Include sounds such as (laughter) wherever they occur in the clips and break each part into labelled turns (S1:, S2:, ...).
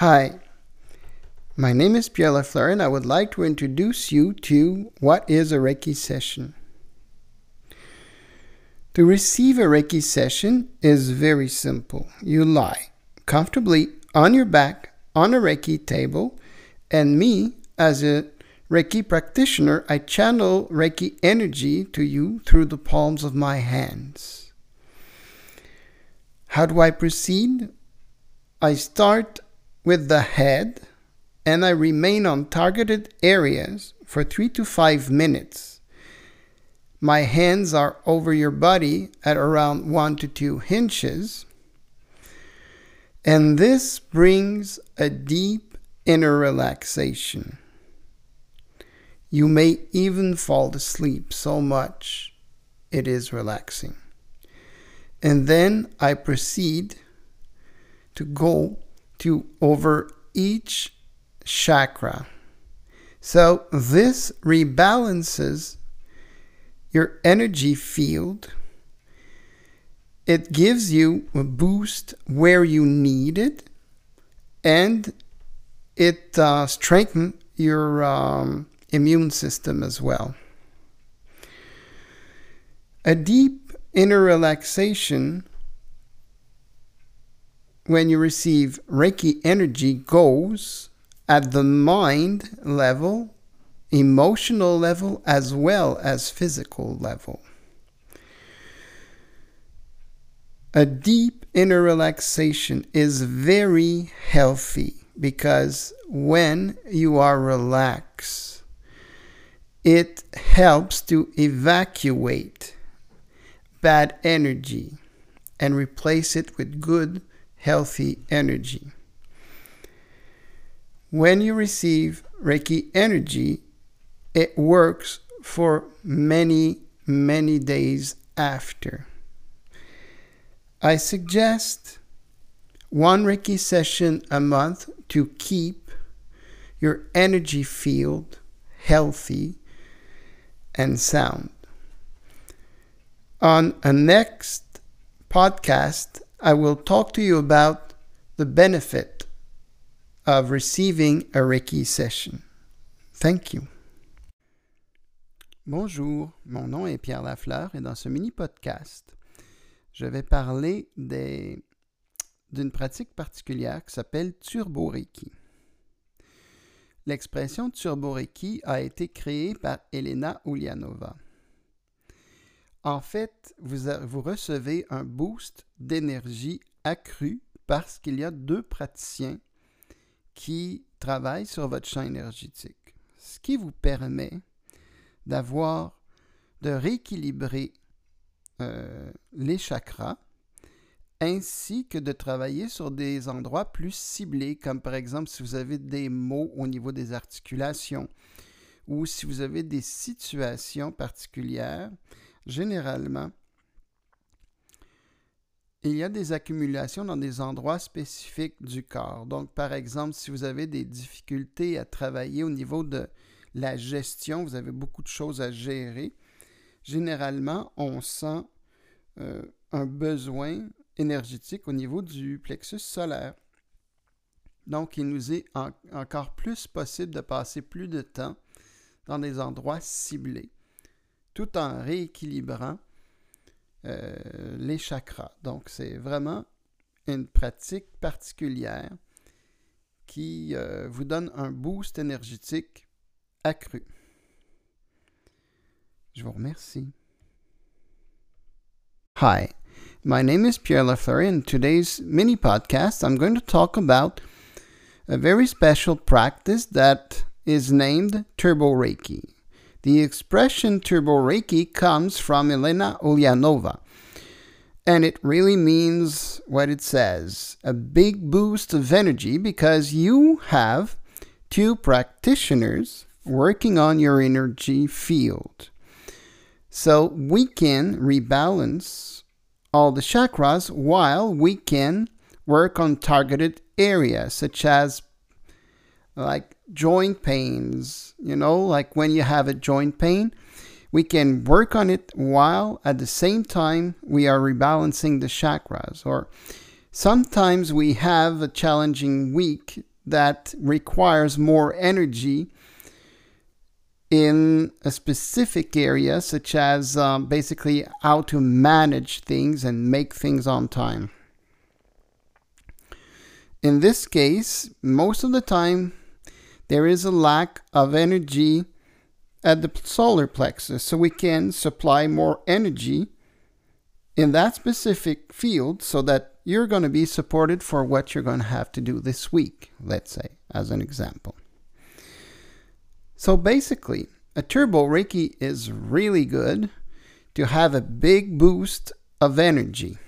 S1: Hi, my name is Pierre Lafleur and I would like to introduce you to what is a Reiki session. To receive a Reiki session is very simple. You lie comfortably on your back on a Reiki table, and me, as a Reiki practitioner, I channel Reiki energy to you through the palms of my hands. How do I proceed? I start with the head and I remain on targeted areas for three to five minutes. My hands are over your body at around one to two inches. And this brings a deep inner relaxation. You may even fall asleep so much it is relaxing. And then I proceed to go to over each chakra. So this rebalances your energy field. It gives you a boost where you need it, and it uh, strengthens your um, immune system as well. A deep inner relaxation when you receive Reiki energy goes at the mind level, emotional level, as well as physical level. A deep inner relaxation is very healthy because when you are relaxed, it helps to evacuate bad energy and replace it with good healthy energy. When you receive Reiki energy, it works for many, many days after. I suggest one Reiki session a month to keep your energy field healthy and sound. On a next podcast, I will talk to you about the benefit of receiving a Reiki session. Thank you. Bonjour, mon nom est Pierre Lafleur et dans ce mini podcast, je vais parler d'une pratique particulière qui s'appelle Turbo Reiki. L'expression Turbo Reiki a été créée par Elena Ulianova. En fait, vous, recevez un boost d'énergie accru parce qu'il y a deux praticiens qui travaillent sur votre champ énergétique, ce qui vous permet d'avoir, de rééquilibrer euh, les chakras, ainsi que de travailler sur des endroits plus ciblés, comme par exemple si vous avez des maux au niveau des articulations ou si vous avez des situations particulières généralement, il y a des accumulations dans des endroits spécifiques du corps. Donc, par exemple, si vous avez des difficultés à travailler au niveau de la gestion, vous avez beaucoup de choses à gérer, généralement, on sent euh, un besoin énergétique au niveau du plexus solaire. Donc, il nous est encore plus possible de passer plus de temps dans des endroits ciblés tout en rééquilibrant euh, les chakras. Donc, c'est vraiment une pratique particulière qui euh, vous donne un boost énergétique accru. Je vous remercie. Hi, my name is Pierre Lafleur. In today's mini podcast, I'm going to talk about a very special practice that is named Turbo Reiki. The expression Turbo Reiki comes from Elena Ulyanova, and it really means what it says a big boost of energy because you have two practitioners working on your energy field. So we can rebalance all the chakras while we can work on targeted areas such as like joint pains, you know, like when you have a joint pain, we can work on it while at the same time we are rebalancing the chakras. Or sometimes we have a challenging week that requires more energy in a specific area, such as um, basically how to manage things and make things on time. In this case, most of the time, there is a lack of energy at the solar plexus, so we can supply more energy in that specific field so that you're going to be supported for what you're going to have to do this week, let's say, as an example. So basically, a turbo Reiki is really good to have a big boost of energy.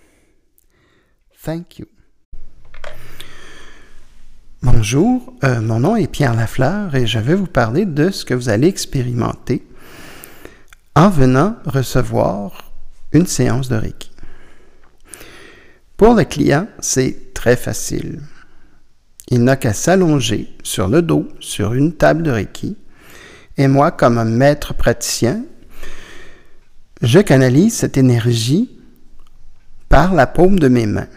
S1: Thank you.
S2: Bonjour, euh, mon nom est Pierre Lafleur et je vais vous parler de ce que vous allez expérimenter en venant recevoir une séance de Reiki. Pour le client, c'est très facile. Il n'a qu'à s'allonger sur le dos sur une table de Reiki et moi, comme un maître praticien, je canalise cette énergie par la paume de mes mains.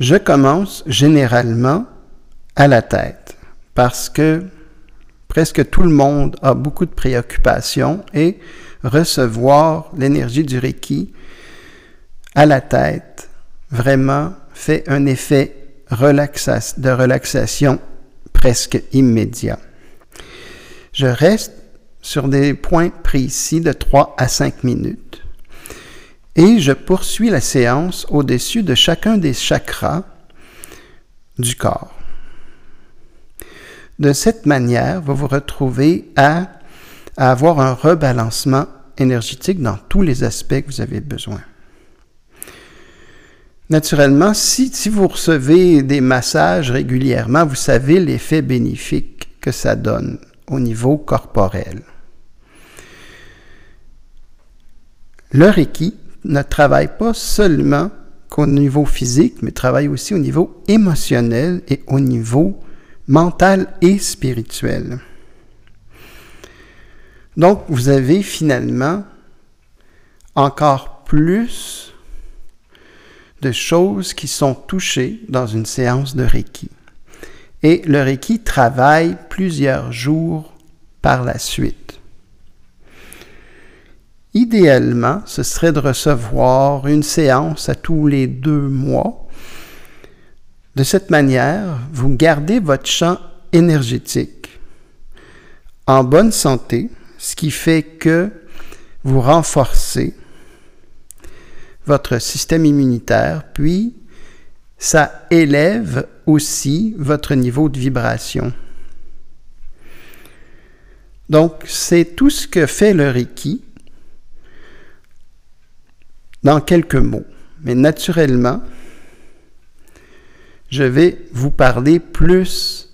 S2: Je commence généralement à la tête parce que presque tout le monde a beaucoup de préoccupations et recevoir l'énergie du Reiki à la tête vraiment fait un effet de relaxation presque immédiat. Je reste sur des points précis de 3 à 5 minutes et je poursuis la séance au-dessus de chacun des chakras du corps. De cette manière, vous vous retrouvez à, avoir un rebalancement énergétique dans tous les aspects que vous avez besoin. Naturellement, si, si vous recevez des massages régulièrement, vous savez l'effet bénéfique que ça donne au niveau corporel. Le Reiki ne travaille pas seulement qu'au niveau physique, mais travaille aussi au niveau émotionnel et au niveau mental et spirituel. Donc, vous avez finalement encore plus de choses qui sont touchées dans une séance de Reiki. Et le Reiki travaille plusieurs jours par la suite. Idéalement, ce serait de recevoir une séance à tous les deux mois. De cette manière, vous gardez votre champ énergétique en bonne santé, ce qui fait que vous renforcez votre système immunitaire, puis ça élève aussi votre niveau de vibration. Donc, c'est tout ce que fait le Reiki dans quelques mots. Mais naturellement, je vais vous parler plus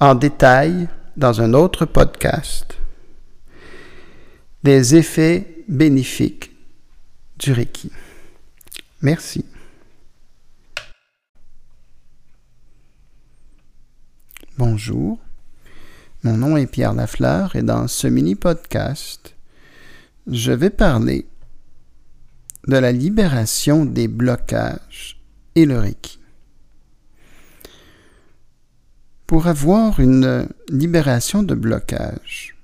S2: en détail dans un autre podcast des effets bénéfiques du Reiki. Merci.
S1: Bonjour, mon nom est Pierre Lafleur et dans ce mini-podcast, je vais parler de la libération des blocages et le Reiki. Pour avoir une libération de blocage,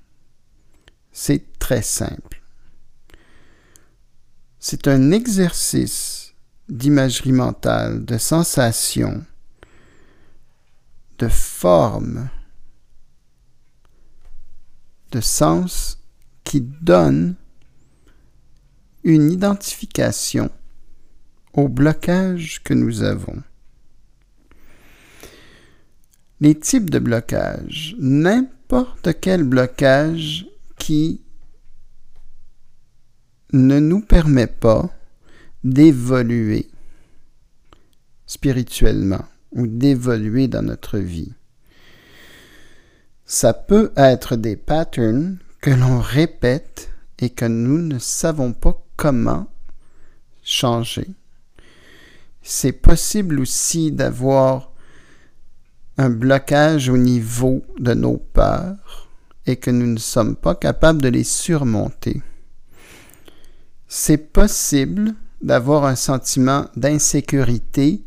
S1: c'est très simple. C'est un exercice d'imagerie mentale, de sensation, de forme, de sens qui donne une identification au blocage que nous avons. Les types de blocage, n'importe quel blocage qui ne nous permet pas d'évoluer spirituellement ou d'évoluer dans notre vie. Ça peut être des patterns que l'on répète et que nous ne savons pas comment changer. C'est possible aussi d'avoir un blocage au niveau de nos peurs et que nous ne sommes pas capables de les surmonter c'est possible d'avoir un sentiment d'insécurité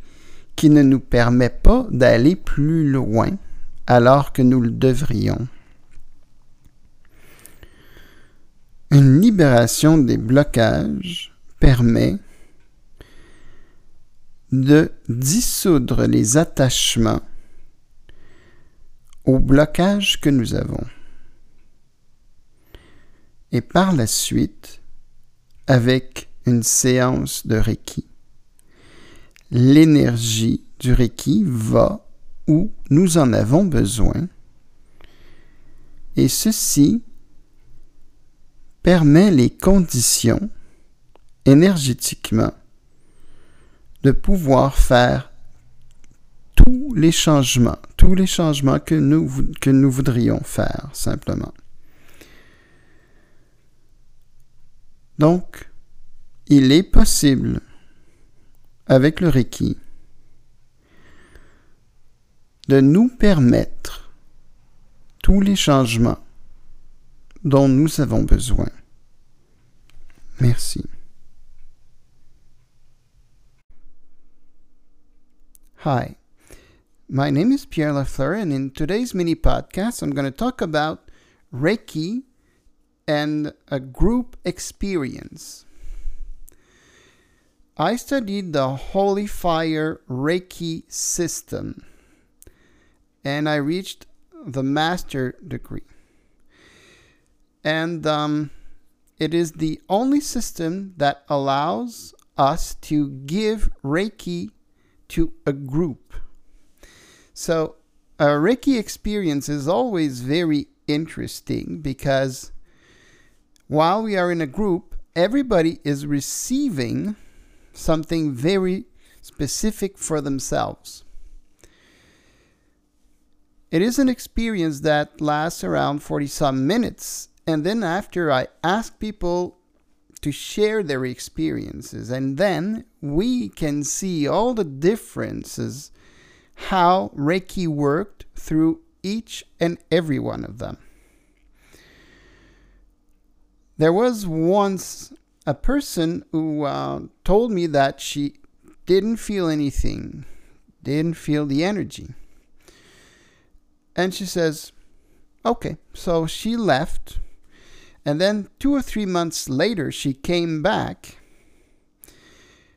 S1: qui ne nous permet pas d'aller plus loin alors que nous le devrions. Une libération des blocages permet de dissoudre les attachements aux blocages que nous avons. Et par la suite, avec une séance de Reiki, l'énergie du Reiki va où nous en avons besoin et ceci permet les conditions énergétiquement de pouvoir faire tous les changements, tous les changements que nous, voudrions faire simplement. Donc, il est possible, avec le Reiki, de nous permettre tous les changements dont nous avons besoin. Merci. Hi, my name is Pierre Lafleur, and in today's mini podcast, I'm going to talk about Reiki and a group experience. I studied the Holy Fire Reiki system and I reached the master degree. And um, it is the only system that allows us to give Reiki to a group. So, a Reiki experience is always very interesting because while we are in a group, everybody is receiving something very specific for themselves. It is an experience that lasts around 40 some minutes. And then after I ask people to share their experiences, and then we can see all the differences how Reiki worked through each and every one of them. There was once a person who uh, told me that she didn't feel anything, didn't feel the energy. And she says, okay. So she left. And then two or three months later, she came back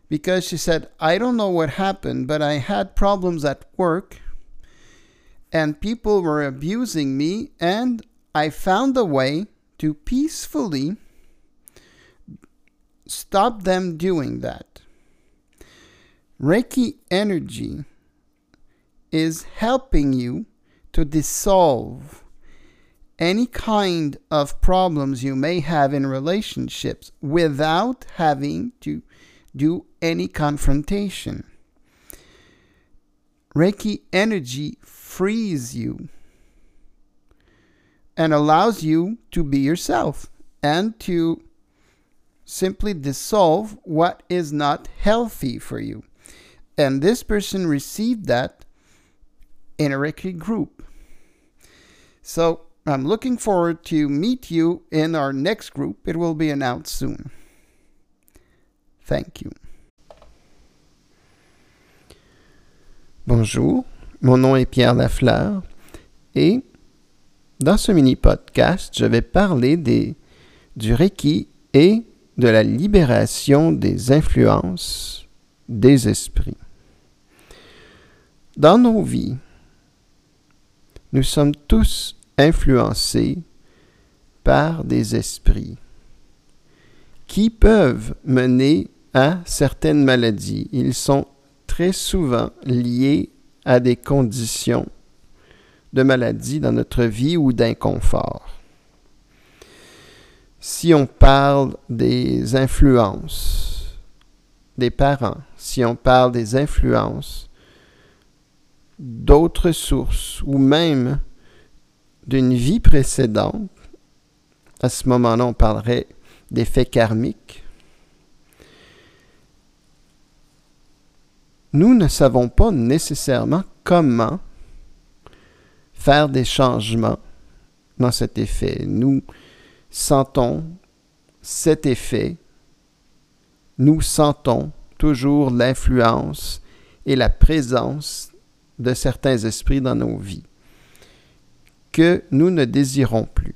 S1: because she said, I don't know what happened, but I had problems at work and people were abusing me, and I found a way to peacefully stop them doing that. Reiki energy is helping you to dissolve any kind of problems you may have in relationships without having to do any confrontation. Reiki energy frees you and allows you to be yourself and to simply dissolve what is not healthy for you. And this person received that in a Reiki group. So I'm looking forward to meet you in our next group. It will be announced soon. Thank you.
S2: Bonjour, mon nom est Pierre Lafleur et dans ce mini podcast, je vais parler des, du Reiki et de la libération des influences des esprits. Dans nos vies, nous sommes tous influencés par des esprits qui peuvent mener à certaines maladies. Ils sont très souvent liés à des conditions de maladie dans notre vie ou d'inconfort. Si on parle des influences des parents, si on parle des influences d'autres sources ou même d'une vie précédente, à ce moment-là, on parlerait d'effets karmiques. Nous ne savons pas nécessairement comment faire des changements dans cet effet. Nous sentons cet effet, nous sentons toujours l'influence
S1: et la présence de certains esprits dans nos vies que nous ne désirons plus.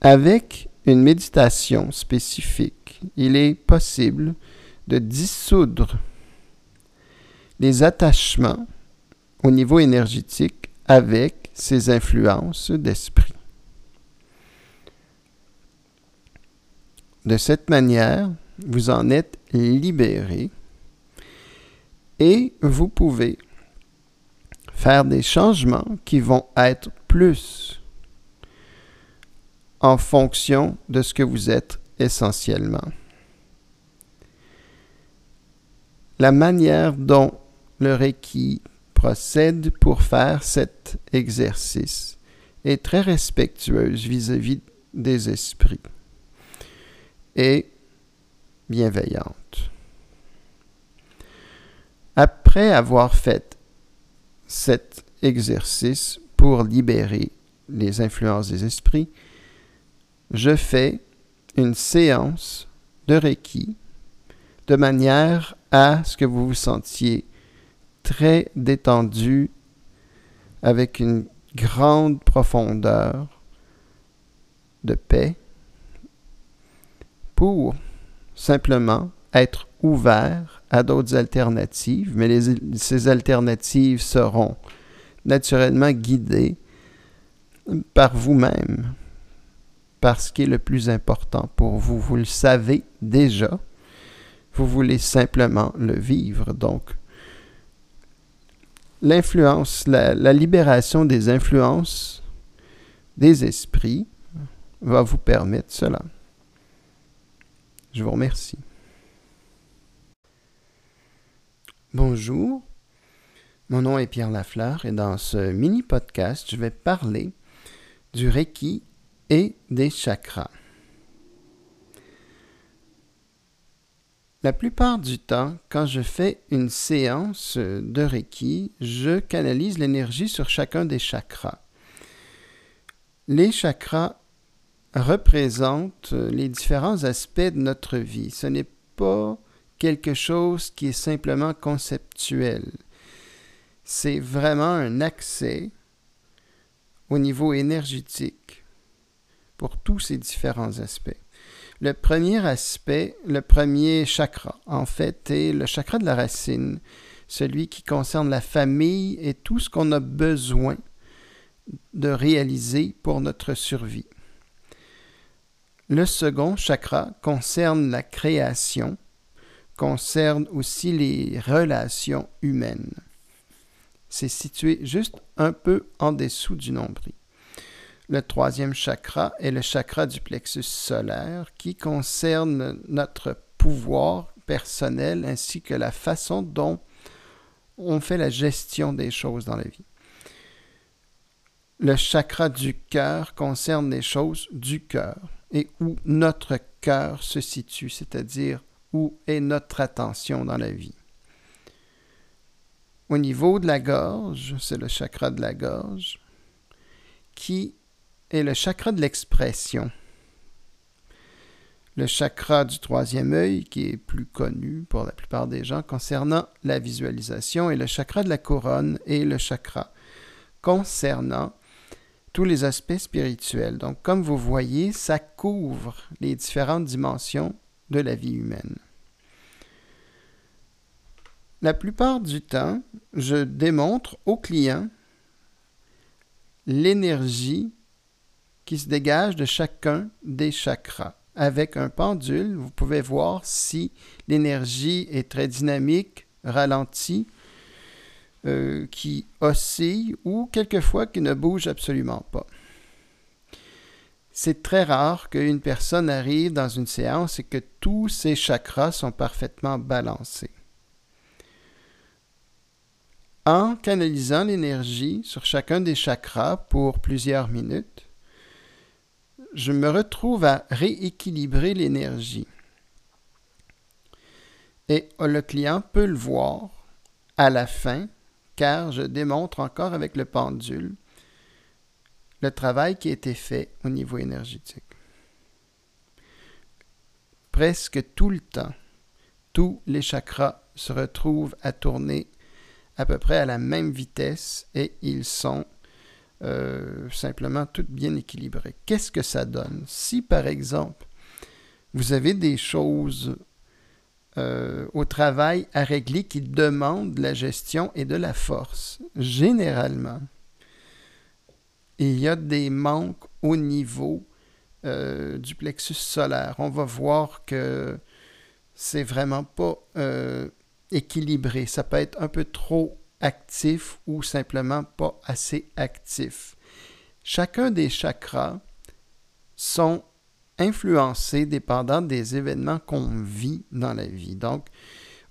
S1: Avec une méditation spécifique, il est possible de dissoudre les attachements au niveau énergétique avec ces influences d'esprit. De cette manière, vous en êtes libéré et vous pouvez faire des changements qui vont être plus en fonction de ce que vous êtes essentiellement. La manière dont le Reiki procède pour faire cet exercice est très respectueuse vis-à-vis des esprits et bienveillante. Après avoir fait cet exercice pour libérer les influences des esprits, je fais une séance de Reiki de manière à ce que vous vous sentiez très détendu avec une grande profondeur de paix pour simplement être ouvert à d'autres alternatives, mais ces alternatives seront naturellement guidées par vous-même, par ce qui est le plus important pour vous. Vous le savez déjà, vous voulez simplement le vivre. Donc, l'influence, la, la libération des influences des esprits va vous permettre cela. Je vous remercie. Bonjour, mon nom est Pierre Lafleur et dans ce mini podcast, je vais parler du Reiki et des chakras. La plupart du temps, quand je fais une séance de Reiki, je canalise l'énergie sur chacun des chakras. Les chakras représentent les différents aspects de notre vie. Ce n'est pas quelque chose qui est simplement conceptuel. C'est vraiment un accès au niveau énergétique pour tous ces différents aspects. Le premier aspect, le premier chakra, en fait, est le chakra de la racine, celui qui concerne la famille et tout ce qu'on a besoin de réaliser pour notre survie. Le second chakra concerne la création, concerne aussi les relations humaines. C'est situé juste un peu en dessous du nombril. Le troisième chakra est le chakra du plexus solaire qui concerne notre pouvoir personnel ainsi que la façon dont on fait la gestion des choses dans la vie. Le chakra du cœur concerne les choses du cœur et où notre cœur se situe, c'est-à-dire où est notre attention dans la vie. Au niveau de la gorge, c'est le chakra de la gorge qui et le chakra de l'expression. Le chakra du troisième œil, qui est plus connu pour la plupart des gens concernant la visualisation, et le chakra de la couronne et le chakra concernant tous les aspects spirituels. Donc, comme vous voyez, ça couvre les différentes dimensions de la vie humaine. La plupart du temps, je démontre au client l'énergie qui se dégage de chacun des chakras. Avec un pendule, vous pouvez voir si l'énergie est très dynamique, ralentie, euh, qui oscille ou quelquefois qui ne bouge absolument pas. C'est très rare qu'une personne arrive dans une séance et que tous ses chakras sont parfaitement balancés. En canalisant l'énergie sur chacun des chakras pour plusieurs minutes, je me retrouve à rééquilibrer l'énergie. Et le client peut le voir à la fin, car je démontre encore avec le pendule le travail qui a été fait au niveau énergétique. Presque tout le temps, tous les chakras se retrouvent à tourner à peu près à la même vitesse et ils sont euh, simplement toutes bien équilibrées. Qu'est-ce que ça donne? Si par exemple, vous avez des choses euh, au travail à régler qui demandent de la gestion et de la force, généralement, il y a des manques au niveau euh, du plexus solaire. On va voir que c'est vraiment pas équilibré. Ça peut être un peu trop actif ou simplement pas assez actif. Chacun des chakras sont influencés dépendant des événements qu'on vit dans la vie. Donc,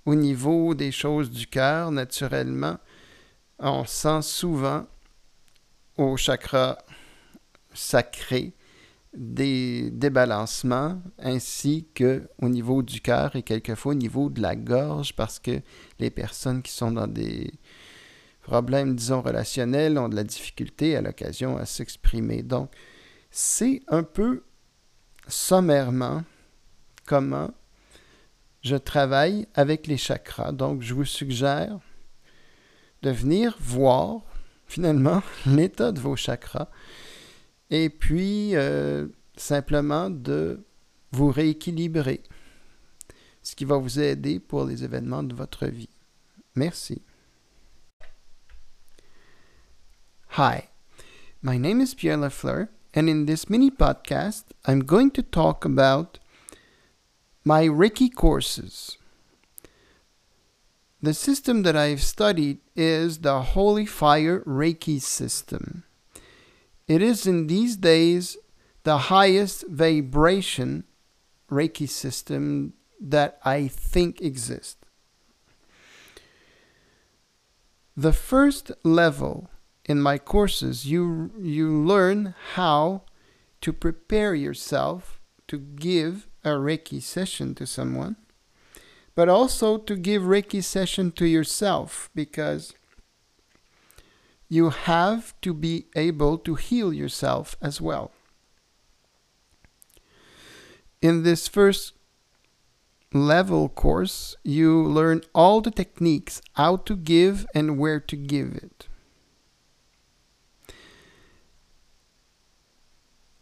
S1: au niveau des choses du cœur, naturellement, on sent souvent au chakra sacré des débalancements ainsi que au niveau du cœur et quelquefois au niveau de la gorge parce que les personnes qui sont dans des problèmes, disons, relationnels ont de la difficulté à l'occasion à s'exprimer. Donc, c'est un peu sommairement comment je travaille avec les chakras. Donc, je vous suggère de venir voir finalement (laughs) l'état de vos chakras et puis euh, simplement de vous rééquilibrer, ce qui va vous aider pour les événements de votre vie. Merci. Hi, my name is Pierre Lafleur, and in this mini podcast, I'm going to talk about my Reiki courses. The system that I've studied is the Holy Fire Reiki system. It is in these days the highest vibration Reiki system that I think exists. The first level in my courses, you, you learn how to prepare yourself to give a Reiki session to someone, but also to give Reiki session to yourself because you have to be able to heal yourself as well. In this first level course, you learn all the techniques how to give and where to give it.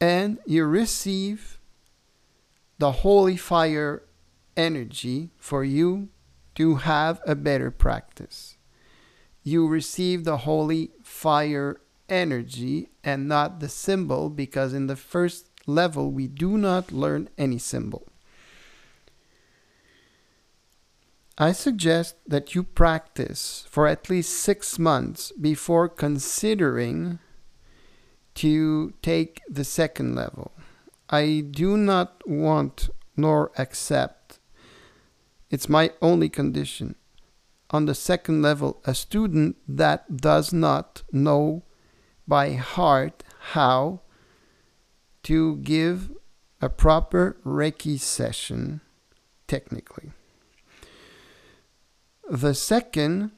S1: And you receive the holy fire energy for you to have a better practice you receive the holy fire energy and not the symbol because in the first level we do not learn any symbol. I suggest that you practice for at least six months before considering to take the second level. I do not want nor accept, it's my only condition on the second level a student that does not know by heart how to give a proper Reiki session technically. The second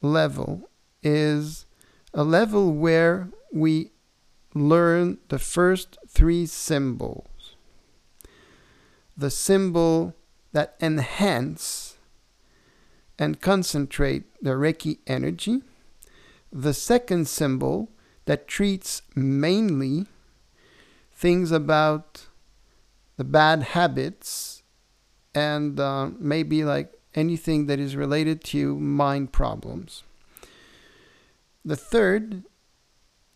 S1: level is a level where we learn the first three symbols. The symbol that enhance and concentrate the Reiki energy. The second symbol that treats mainly things about the bad habits and uh, maybe like anything that is related to mind problems. The third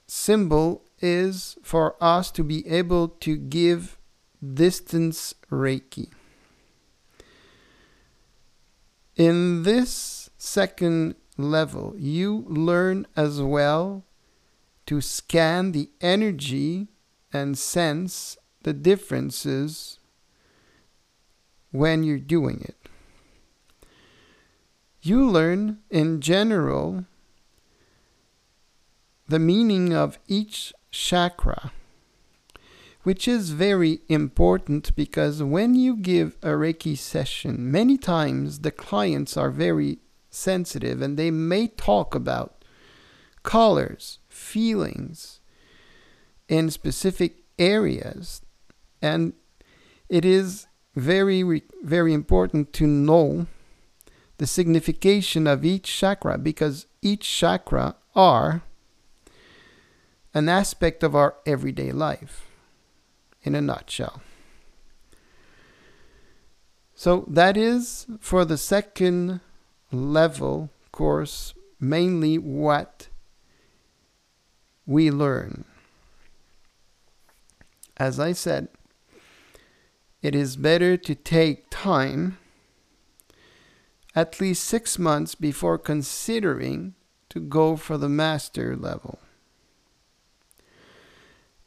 S1: symbol is for us to be able to give distance Reiki. In this second level, you learn as well to scan the energy and sense the differences when you're doing it. You learn in general the meaning of each chakra which is very important because when you give a Reiki session, many times the clients are very sensitive and they may talk about colors, feelings in specific areas. And it is very, very important to know the signification of each chakra because each chakra are an aspect of our everyday life in a nutshell. So that is for the second level course mainly what we learn. As I said, it is better to take time, at least six months before considering to go for the master level.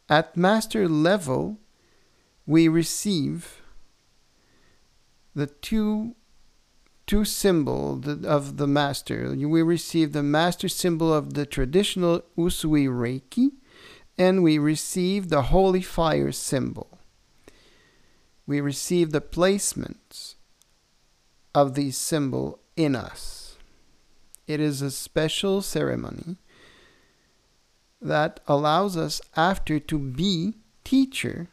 S1: At master level, we receive the two two symbol of the master. We receive the master symbol of the traditional Usui Reiki, and we receive the holy fire symbol. We receive the placements of the symbol in us. It is a special ceremony that allows us after to be teacher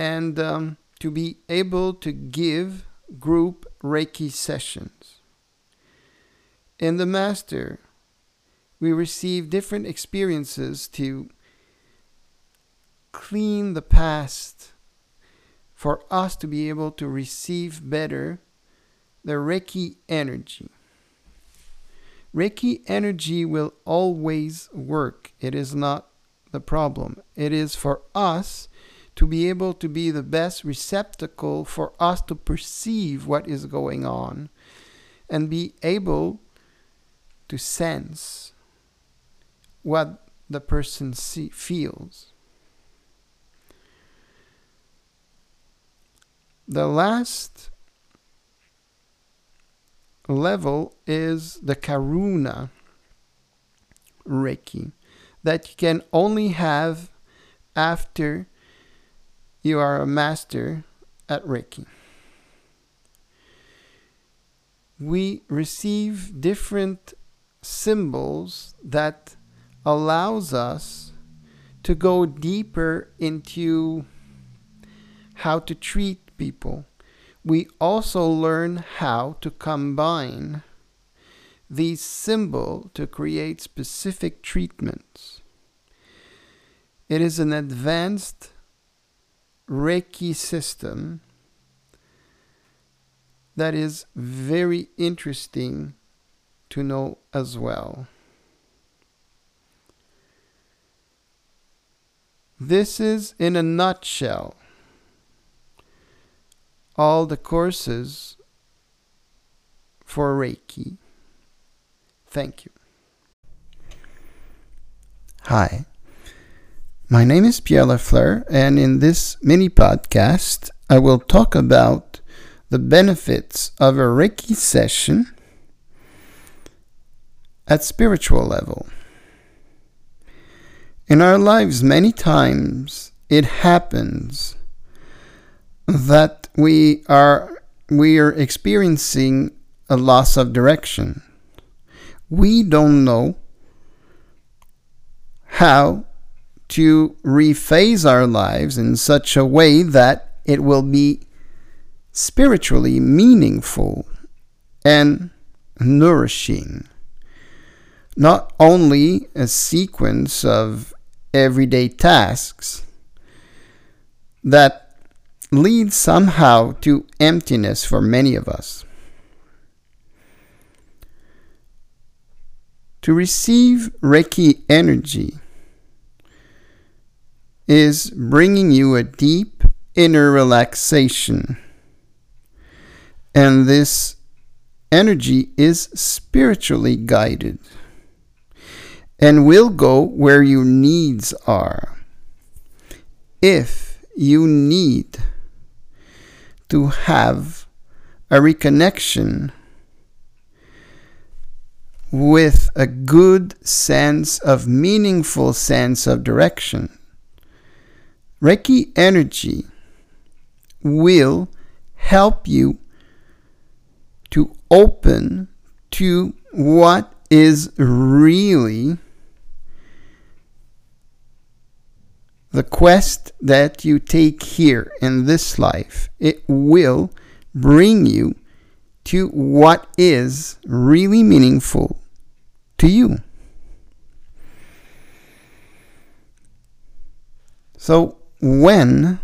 S1: and um, to be able to give group Reiki sessions. In the Master, we receive different experiences to clean the past for us to be able to receive better the Reiki energy. Reiki energy will always work. It is not the problem. It is for us to be able to be the best receptacle for us to perceive what is going on and be able to sense what the person see, feels. The last level is the Karuna Reiki that you can only have after you are a master at Reiki. We receive different symbols that allows us to go deeper into how to treat people. We also learn how to combine these symbols to create specific treatments. It is an advanced Reiki system that is very interesting to know as well. This is, in a nutshell, all the courses for Reiki. Thank you.
S2: Hi. My name is Pierre Lafleur, and in this mini podcast, I will talk about the benefits of a Reiki session at spiritual level. In our lives, many times it happens that we are we are experiencing a loss of direction. We don't know how to rephase our lives in such a way that it will be spiritually meaningful and nourishing. Not only a sequence of everyday tasks that lead somehow to emptiness for many of us. To receive Reiki energy is bringing you a deep inner relaxation. And this energy is spiritually guided and will go where your needs are. If you need to have a reconnection with a good sense of meaningful sense of direction Reiki energy will help you to open to what is really the quest that you take here in this life. It will bring you
S1: to what is really meaningful to you. So when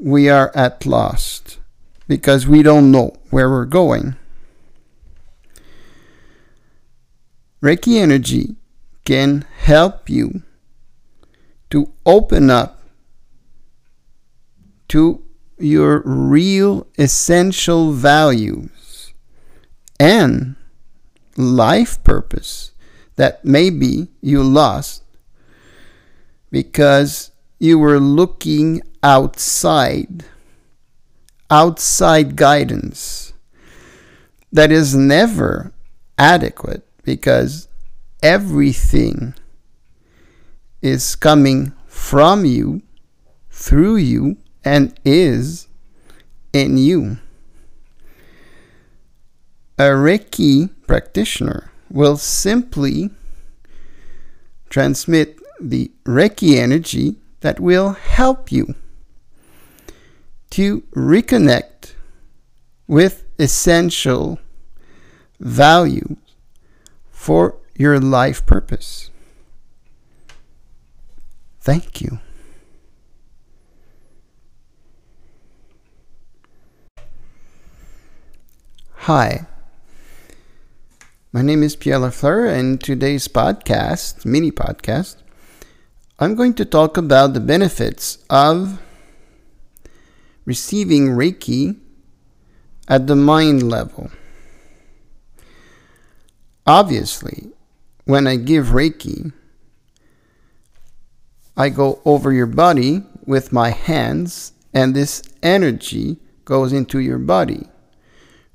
S1: we are at lost because we don't know where we're going, Reiki energy can help you to open up to your real essential values and life purpose that maybe you lost because you were looking outside, outside guidance that is never adequate because everything is coming from you, through you, and is in you. A Reiki practitioner will simply transmit the Reiki energy that will help you to reconnect with essential values for your life purpose. Thank you. Hi. My name is Pierre Lafleur, and today's podcast, mini podcast, I'm going to talk about the benefits of receiving Reiki at the mind level. Obviously, when I give Reiki, I go over your body with my hands, and this energy goes into your body,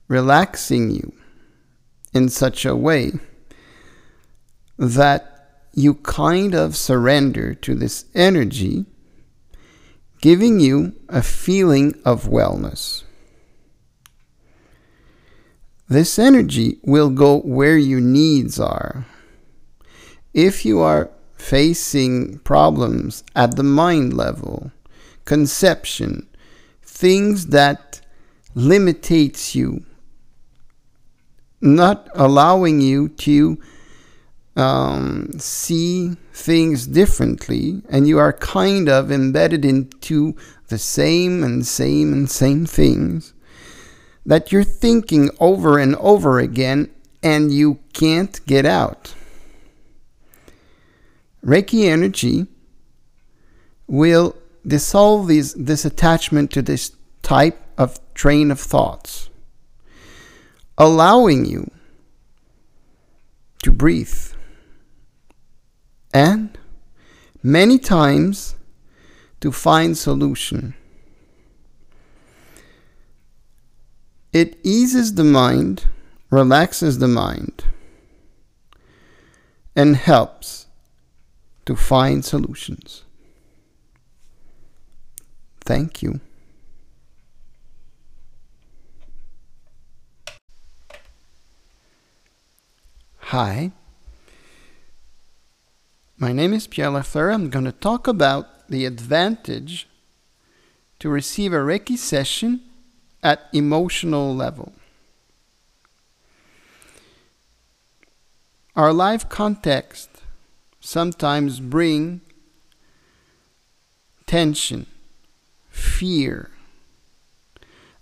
S1: relaxing you in such a way that you kind of surrender to this energy, giving you a feeling of wellness. This energy will go where your needs are. If you are facing problems at the mind level, conception, things that limitates you, not allowing you to um, see things differently and you are kind of embedded into the same and same and same things that you're thinking over and over again and you can't get out. Reiki energy will dissolve these, this attachment to this type of train of thoughts, allowing you to breathe and many times to find solution. It eases the mind, relaxes the mind, and helps to find solutions. Thank you. Hi. My name is Pierre Lafleur. I'm going to talk about the advantage to receive a Reiki session at emotional level. Our life context sometimes bring tension, fear,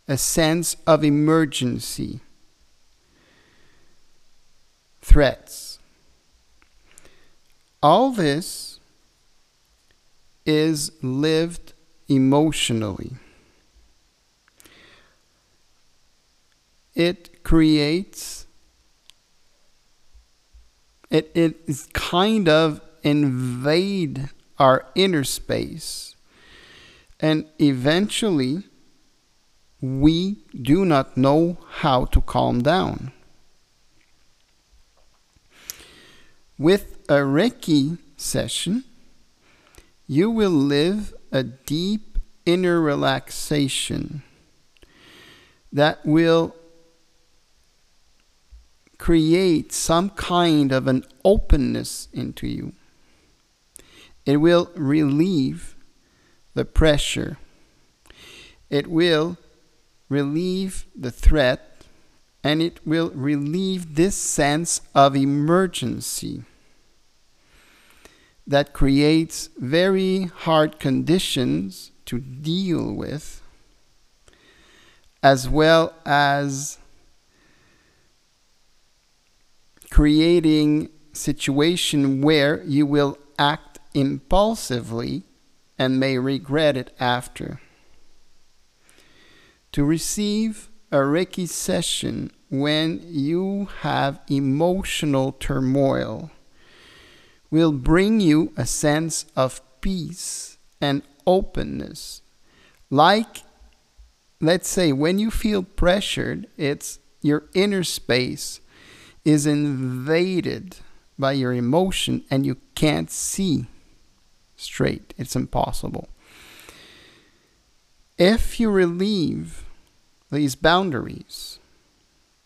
S1: a sense of emergency, threats all this is lived emotionally. It creates, it, it is kind of invade our inner space. And eventually, we do not know how to calm down. With a Reiki session, you will live a deep inner relaxation that will create some kind of an openness into you. It will relieve the pressure. It will relieve the threat and it will relieve this sense of emergency that creates very hard conditions to deal with, as well as creating situation where you will act impulsively and may regret it after. To receive a Reiki session when you have emotional turmoil will bring you a sense of peace and openness. Like, let's say, when you feel pressured, it's your inner space is invaded by your emotion and you can't see straight. It's impossible. If you relieve these boundaries,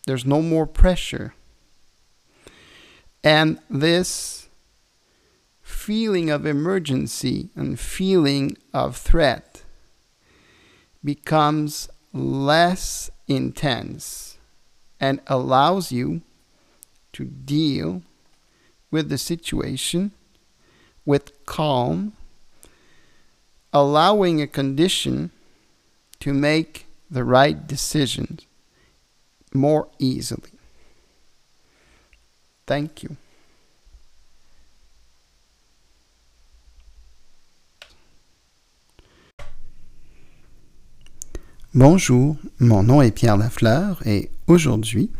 S1: there's no more pressure. And this feeling of emergency and feeling of threat becomes less intense and allows you to deal with the situation with calm, allowing a condition to make the right decisions more easily. Thank you.
S2: Bonjour, mon nom est Pierre Lafleur et aujourd'hui,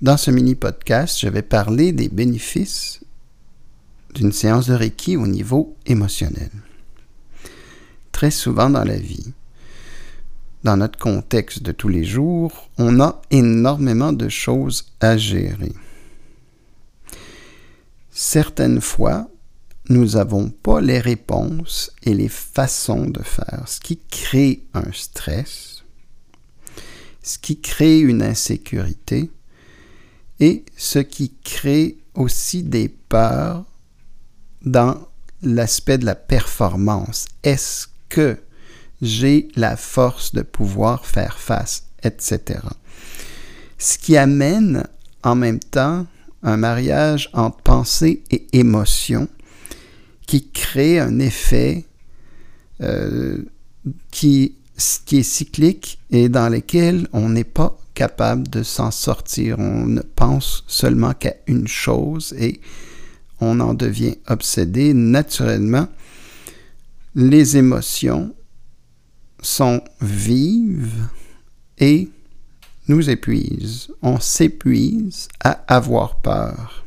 S2: dans ce mini-podcast, je vais parler des bénéfices d'une séance de Reiki au niveau émotionnel. Très souvent dans la vie, dans notre contexte de tous les jours, on a énormément de choses à gérer. Certaines fois, nous n'avons pas les réponses et les façons de faire, ce qui crée un stress, ce qui crée une insécurité et ce qui crée aussi des peurs dans l'aspect de la performance. Est-ce que j'ai la force de pouvoir faire face, etc. Ce qui amène en même temps un mariage entre pensée et émotion qui crée un effet euh, qui, qui est cyclique et dans lequel on n'est pas capable de s'en sortir. On ne pense seulement qu'à une chose et on en devient obsédé naturellement. Les émotions sont vives et nous épuisent. On s'épuise à avoir peur.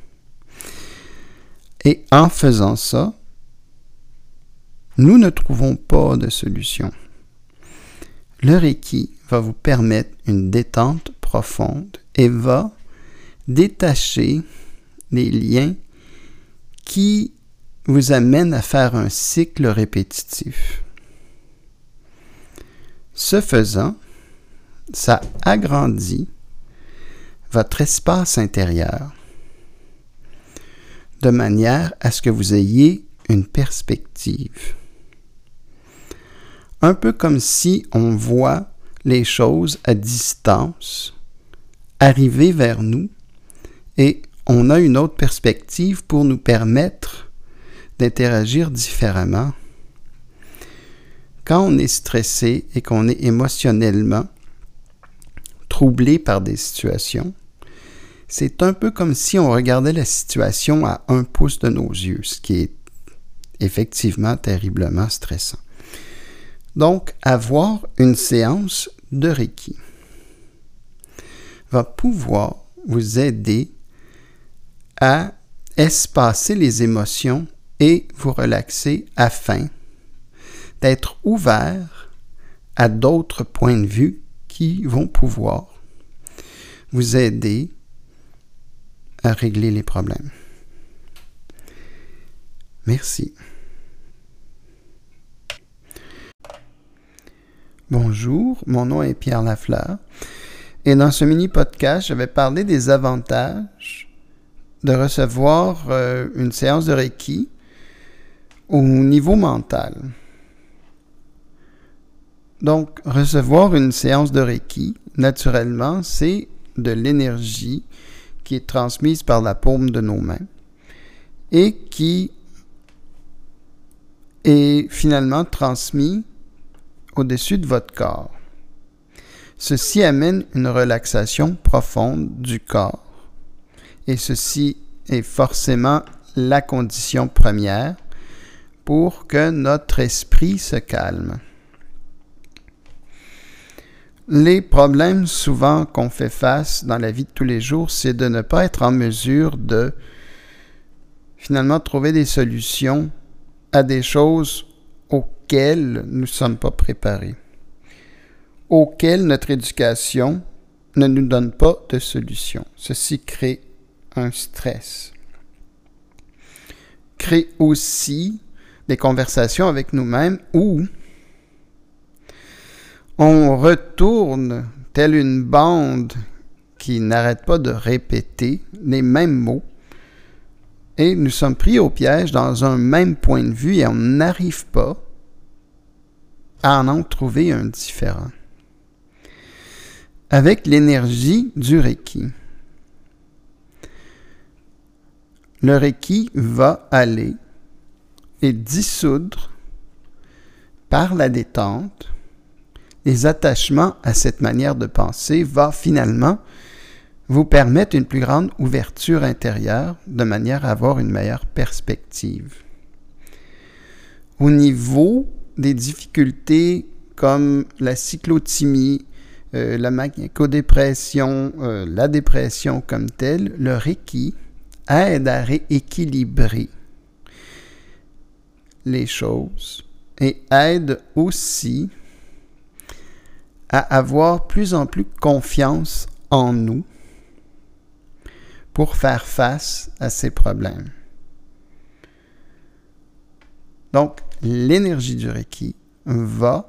S2: Et en faisant ça, nous ne trouvons pas de solution. Le Reiki va vous permettre une détente profonde et va détacher les liens qui vous amènent à faire un cycle répétitif. Ce faisant, ça agrandit votre espace intérieur de manière à ce que vous ayez une perspective. Un peu comme si on voit les choses à distance arriver vers nous et on a une autre perspective pour nous permettre d'interagir différemment quand on est stressé et qu'on est émotionnellement troublé par des situations, c'est un peu comme si on regardait la situation à un pouce de nos yeux, ce qui est effectivement terriblement stressant. Donc, avoir une séance de Reiki va pouvoir vous aider à espacer les émotions et vous relaxer afin d'être ouvert à d'autres points de vue qui vont pouvoir vous aider à régler les problèmes. Merci. Bonjour, mon nom est Pierre Lafleur et dans ce mini podcast, je vais parler des avantages de recevoir euh, une séance de Reiki au niveau mental. Donc, recevoir une séance de Reiki, naturellement, c'est
S1: de l'énergie qui est transmise par la paume de nos mains et qui est finalement transmis au-dessus de votre corps. Ceci amène une relaxation profonde du corps et ceci est forcément la condition première pour que notre esprit se calme. Les problèmes souvent qu'on fait face dans la vie de tous les jours, c'est de ne pas être en mesure de finalement trouver des solutions à des choses nous ne sommes pas préparés, auxquelles notre éducation ne nous donne pas de solution. Ceci crée un stress. Crée aussi des conversations avec nous-mêmes où on retourne telle une bande qui n'arrête pas de répéter les mêmes mots et nous sommes pris au piège dans un même point de vue et on n'arrive pas à en trouver un différent. Avec l'énergie du Reiki, le Reiki va aller et dissoudre par la détente les attachements à cette manière de penser va finalement vous permettre une plus grande ouverture intérieure de manière à avoir une meilleure perspective. Au niveau des difficultés comme la cyclothymie, euh, la maniaco-dépression, euh, la dépression comme telle, le Reiki aide à rééquilibrer les choses et aide aussi à avoir plus en plus confiance en nous pour faire face à ces problèmes. Donc, l'énergie du Reiki va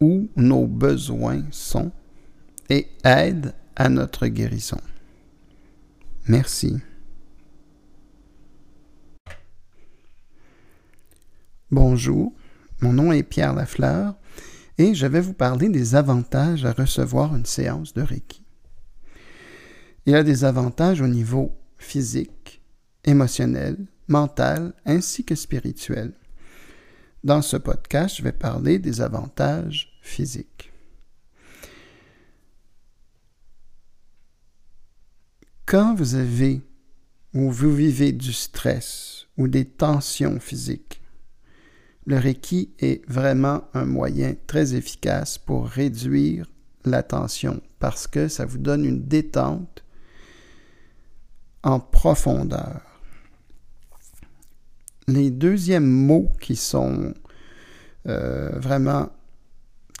S1: où nos besoins sont et aide à notre guérison. Merci. Bonjour, mon nom est Pierre Lafleur et je vais vous parler des avantages à recevoir une séance de Reiki. Il y a des avantages au niveau physique, émotionnel, mental ainsi que spirituel. Dans ce podcast, je vais parler des avantages physiques. Quand vous avez ou vous vivez du stress ou des tensions physiques, le Reiki est vraiment un moyen très efficace pour réduire la tension parce que ça vous donne une détente en profondeur. Les deuxièmes mots qui sont euh, vraiment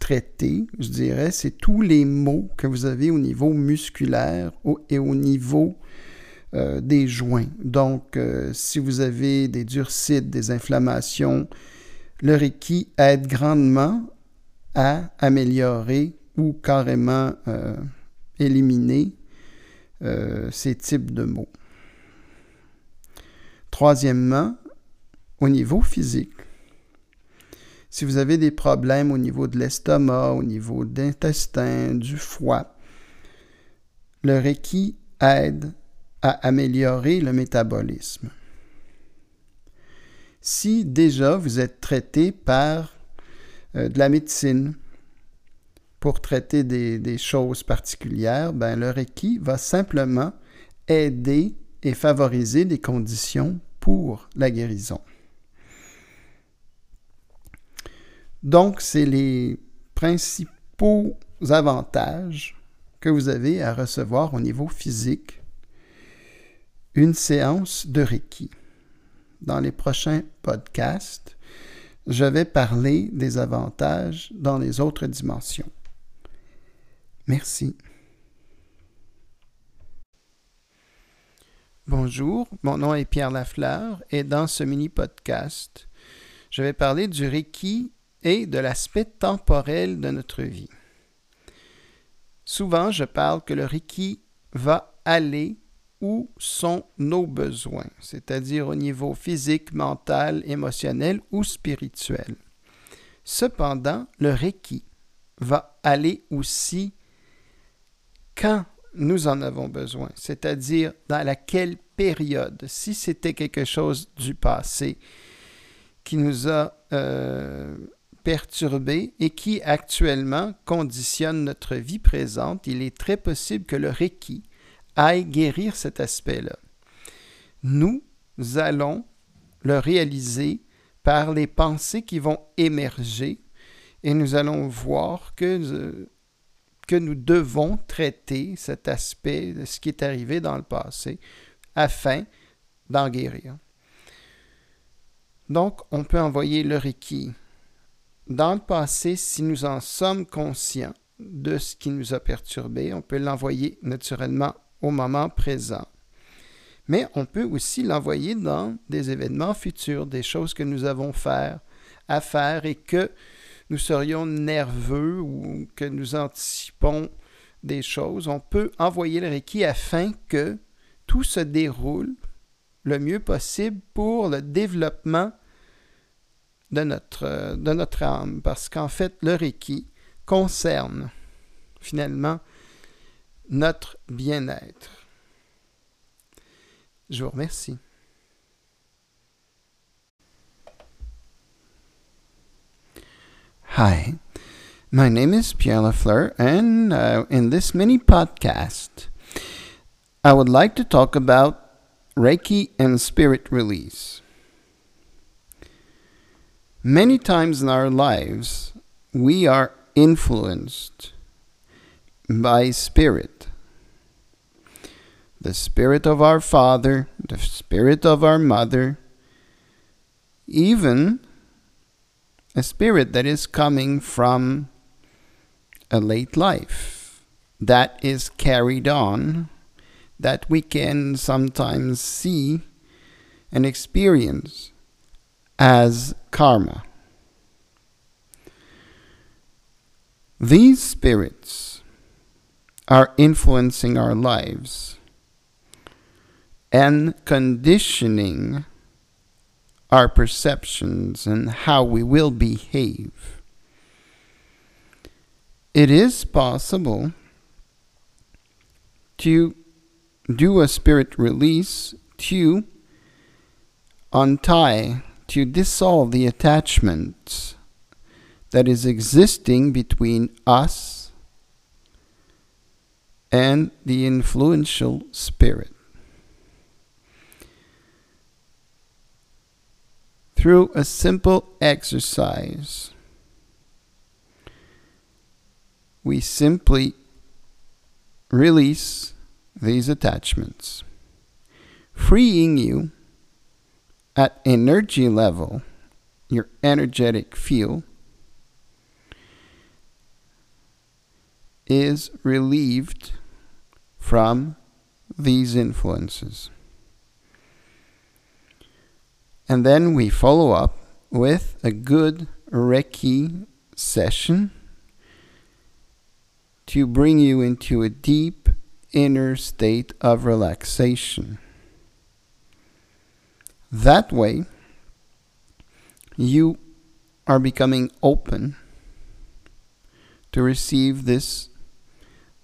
S1: traités, je dirais, c'est tous les mots que vous avez au niveau musculaire et au niveau euh, des joints. Donc, euh, si vous avez des durcites, des inflammations, le Reiki aide grandement à améliorer ou carrément éliminer ces types de mots. Troisièmement, au niveau physique, si vous avez des problèmes au niveau de l'estomac, au niveau de l'intestin, du foie, le Reiki aide à améliorer le métabolisme si déjà vous êtes traité par euh, de la médecine pour traiter des, choses particulières, ben, le Reiki va simplement aider et favoriser les conditions pour la guérison. Donc, c'est les principaux avantages que vous avez à recevoir au niveau physique une séance de Reiki dans les prochains podcasts, je vais parler des avantages dans les autres dimensions. Merci. Bonjour, mon nom est Pierre Lafleur et dans ce mini-podcast, je vais parler du Reiki et de l'aspect temporel de notre vie. Souvent, je parle que le Reiki va aller où sont nos besoins, c'est-à-dire au niveau physique, mental, émotionnel ou spirituel. Cependant, le Reiki va aller aussi quand nous en avons besoin, c'est-à-dire dans laquelle période, si c'était quelque chose du passé qui nous a euh, perturbé et qui actuellement conditionne notre vie présente, il est très possible que le Reiki aille guérir cet aspect-là. Nous allons le réaliser par les pensées qui vont émerger et nous allons voir que, euh, nous devons traiter cet aspect de ce qui est arrivé dans le passé afin d'en guérir. Donc, on peut envoyer le Reiki dans le passé si nous en sommes conscients de ce qui nous a perturbés. On peut l'envoyer naturellement au moment présent. Mais on peut aussi l'envoyer dans des événements futurs, des choses que nous avons à faire et que nous serions nerveux ou que nous anticipons des choses. On peut envoyer le Reiki afin que tout se déroule le mieux possible pour le développement de notre, de notre âme. Parce qu'en fait, le Reiki concerne finalement notre bien-être. Je vous remercie.
S2: Hi, my name is Pierre Lafleur, and uh, in this mini podcast, I would like to talk about Reiki and spirit release. Many times in our lives, we are influenced by spirit. The spirit of our father, the spirit of our mother, even a spirit that is coming from a late life that is carried on that we can sometimes see and experience as karma. These spirits are influencing our lives and conditioning our perceptions and how we will behave. It is possible to do a spirit release to untie, to dissolve the attachment that is existing between us and the influential spirit. Through a simple exercise, we simply release these attachments, freeing you at energy level, your energetic field is relieved from these influences. And then we follow up with a good Reiki session to bring you into a deep inner state of relaxation. That way, you are becoming open to receive this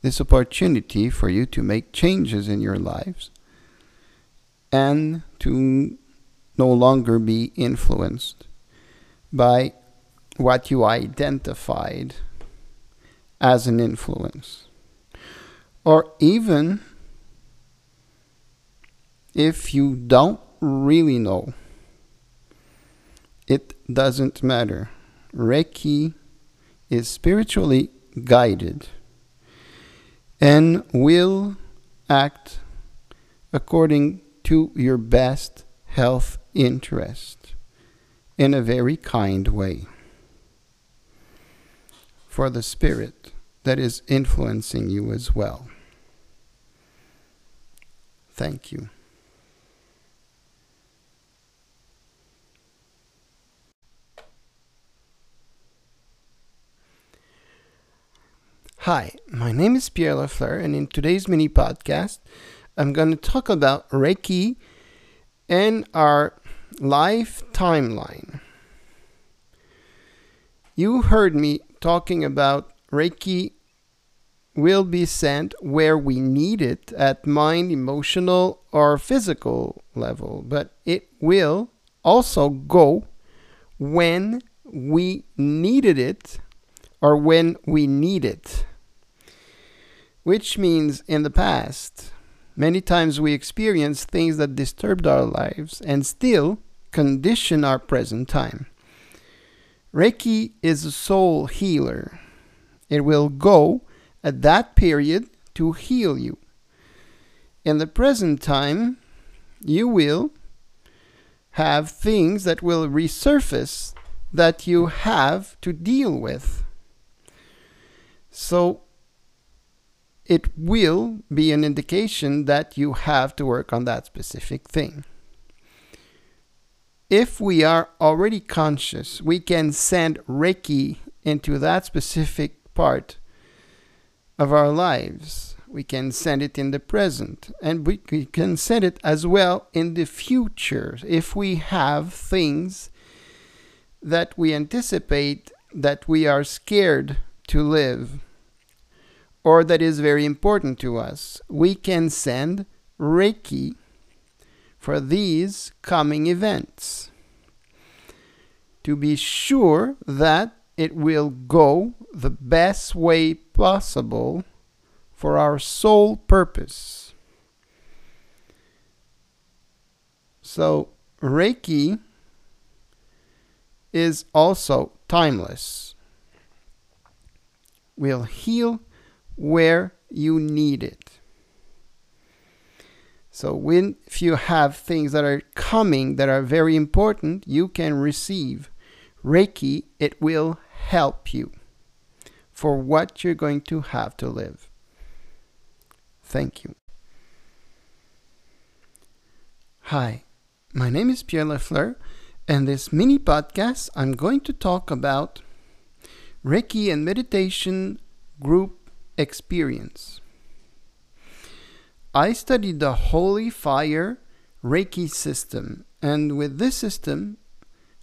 S2: this opportunity for you to make changes in your lives and to no longer be influenced by what you identified as an influence. Or even if you don't really know, it doesn't matter. Reiki is spiritually guided and will act according to your best health interest in a very kind way. For the spirit that is influencing you as well. Thank you.
S1: Hi, my name is Pierre Lafleur, and in today's mini podcast, I'm going to talk about Reiki and our life timeline. You heard me talking about Reiki will be sent where we need it at mind, emotional, or physical level, but it will also go when we needed it or when we need it. Which means in the past, many times we experience things that disturbed our lives and still condition our present time. Reiki is a soul healer. It will go at that period to heal you. In the present time, you will have things that will resurface that you have to deal with. So it will be an indication that you have to work on that specific thing. If we are already conscious, we can send Reiki into that specific part of our lives. We can send it in the present, and we, can send it as well in the future if we have things that we anticipate that we are scared to live or that is very important to us. We can send Reiki for these coming events to be sure that it will go the best way possible for our soul purpose. So, Reiki is also timeless. Will heal where you need it. So when if you have things that are coming that are very important, you can receive Reiki. It will help you for what you're going to have to live. Thank you. Hi, my name is Pierre Lafleur, and this mini podcast I'm going to talk about Reiki and meditation group experience. I studied the Holy Fire Reiki system, and with this system,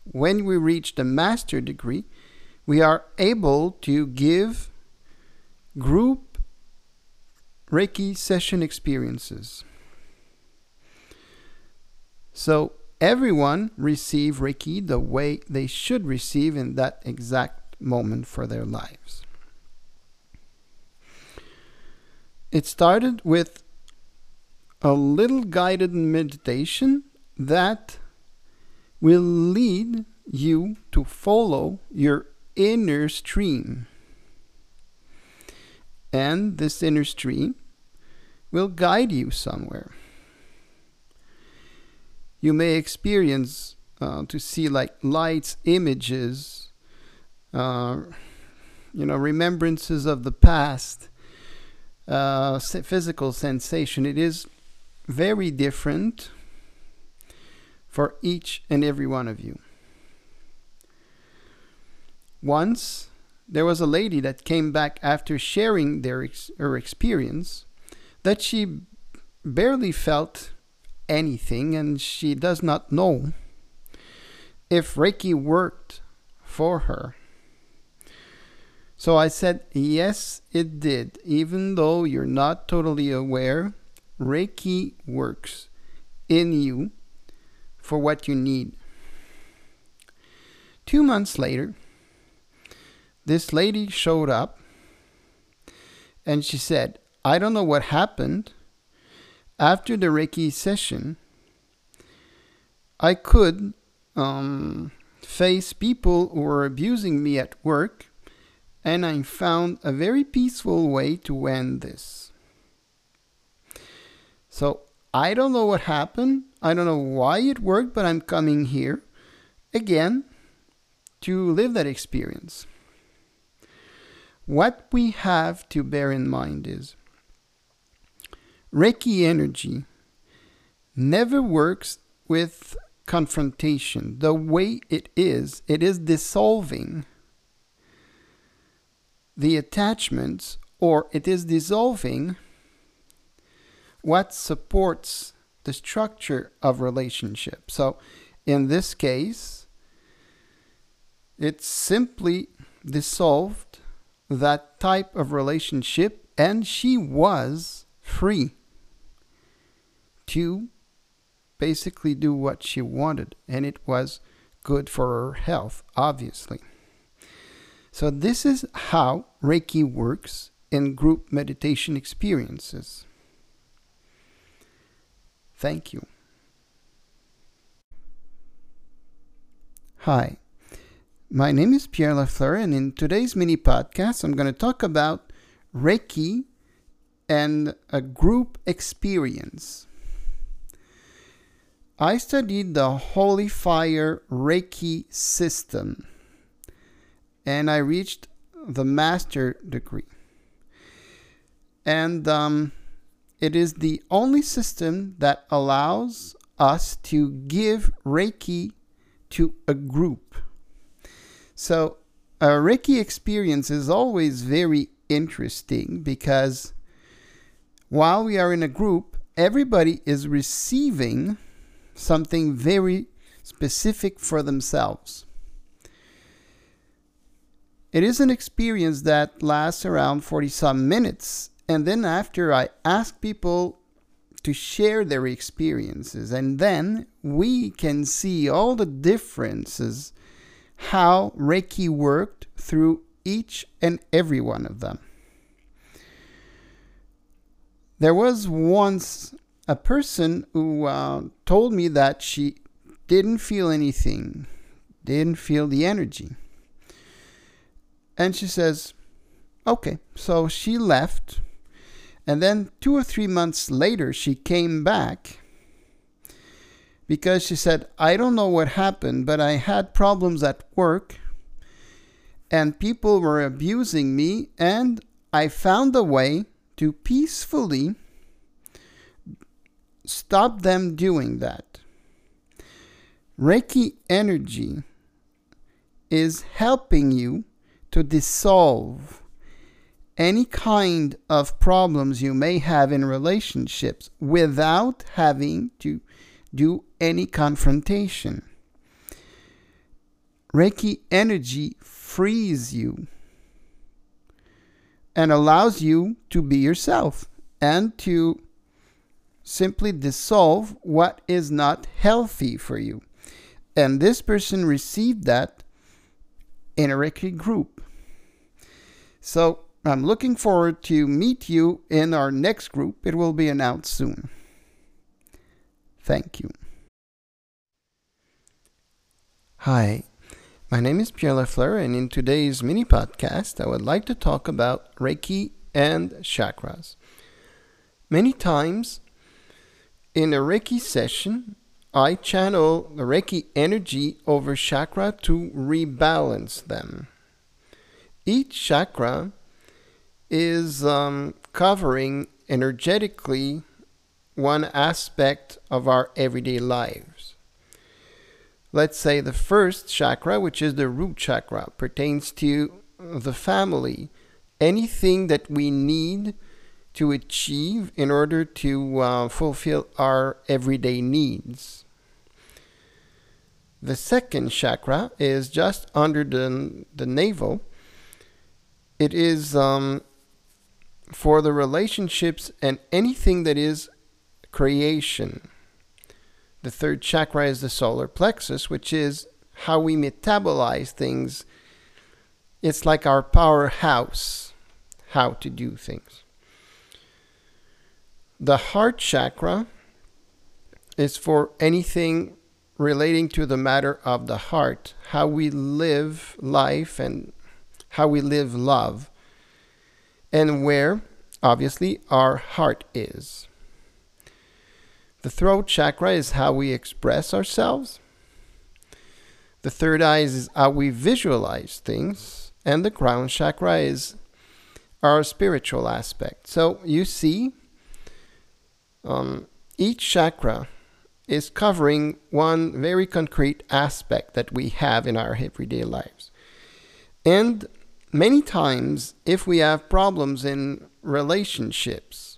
S1: when we reach the master degree, we are able to give group Reiki session experiences. So everyone receive Reiki the way they should receive in that exact moment for their lives. It started with a little guided meditation that will lead you to follow your inner stream. And this inner stream will guide you somewhere. You may experience uh, to see like lights, images, uh, you know, remembrances of the past, uh, physical sensation. It is very different for each and every one of you. Once there was a lady that came back after sharing their ex- her experience that she barely felt anything and she does not know if Reiki worked for her. So I said, Yes, it did. Even though you're not totally aware, Reiki works in you for what you need. Two months later, this lady showed up and she said, I don't know what happened. After the Reiki session, I could um, face people who were abusing me at work, and I found a very peaceful way to end this. So I don't know what happened. I don't know why it worked, but I'm coming here again to live that experience. What we have to bear in mind is Reiki energy never works with confrontation. The way it is, it is dissolving the attachments or it is dissolving what supports the structure of relationship. So in this case, it simply dissolved that type of relationship and she was free to basically do what she wanted, and it was good for her health, obviously. So, this is how Reiki works in group meditation experiences. Thank you. Hi, my name is Pierre Lafleur, and in today's mini podcast, I'm going to talk about Reiki and a group experience. I studied the Holy Fire Reiki system and I reached the master degree. And um, it is the only system that allows us to give Reiki to a group. So, a Reiki experience is always very interesting because while we are in a group, everybody is receiving something very specific for themselves. It is an experience that lasts around 40 some minutes, and then after I ask people to share their experiences, and then we can see all the differences how Reiki worked through each and every one of them. There was once a person who uh, told me that she didn't feel anything, didn't feel the energy. And she says, okay. So she left. And then two or three months later, she came back because she said, I don't know what happened, but I had problems at work and people were abusing me, and I found a way to peacefully stop them doing that. Reiki energy is helping you to dissolve any kind of problems you may have in relationships without having to do any confrontation. Reiki energy frees you and allows you to be yourself and to simply dissolve what is not healthy for you. And this person received that in a Reiki group. So I'm looking forward to meet you in our next group. It will be announced soon. Thank you. Hi, my name is Pierre Lafleur, and in today's mini podcast, I would like to talk about Reiki and chakras. Many times, in a Reiki session, I channel the Reiki energy over chakra to rebalance them. Each chakra is um, covering energetically one aspect of our everyday lives. Let's say the first chakra, which is the root chakra, pertains to the family, anything that we need to achieve in order to uh, fulfill our everyday needs. The second chakra is just under the, the navel. It is um, for the relationships and anything that is creation. The third chakra is the solar plexus, which is how we metabolize things. It's like our powerhouse, how to do things. The heart chakra is for anything relating to the matter of the heart, how we live life and how we live love, and where, obviously, our heart is. The throat chakra is how we express ourselves. The third eye is how we visualize things. And the crown chakra is our spiritual aspect. So you see, um, each chakra is covering one very concrete aspect that we have in our everyday lives. And many times, if we have problems in relationships,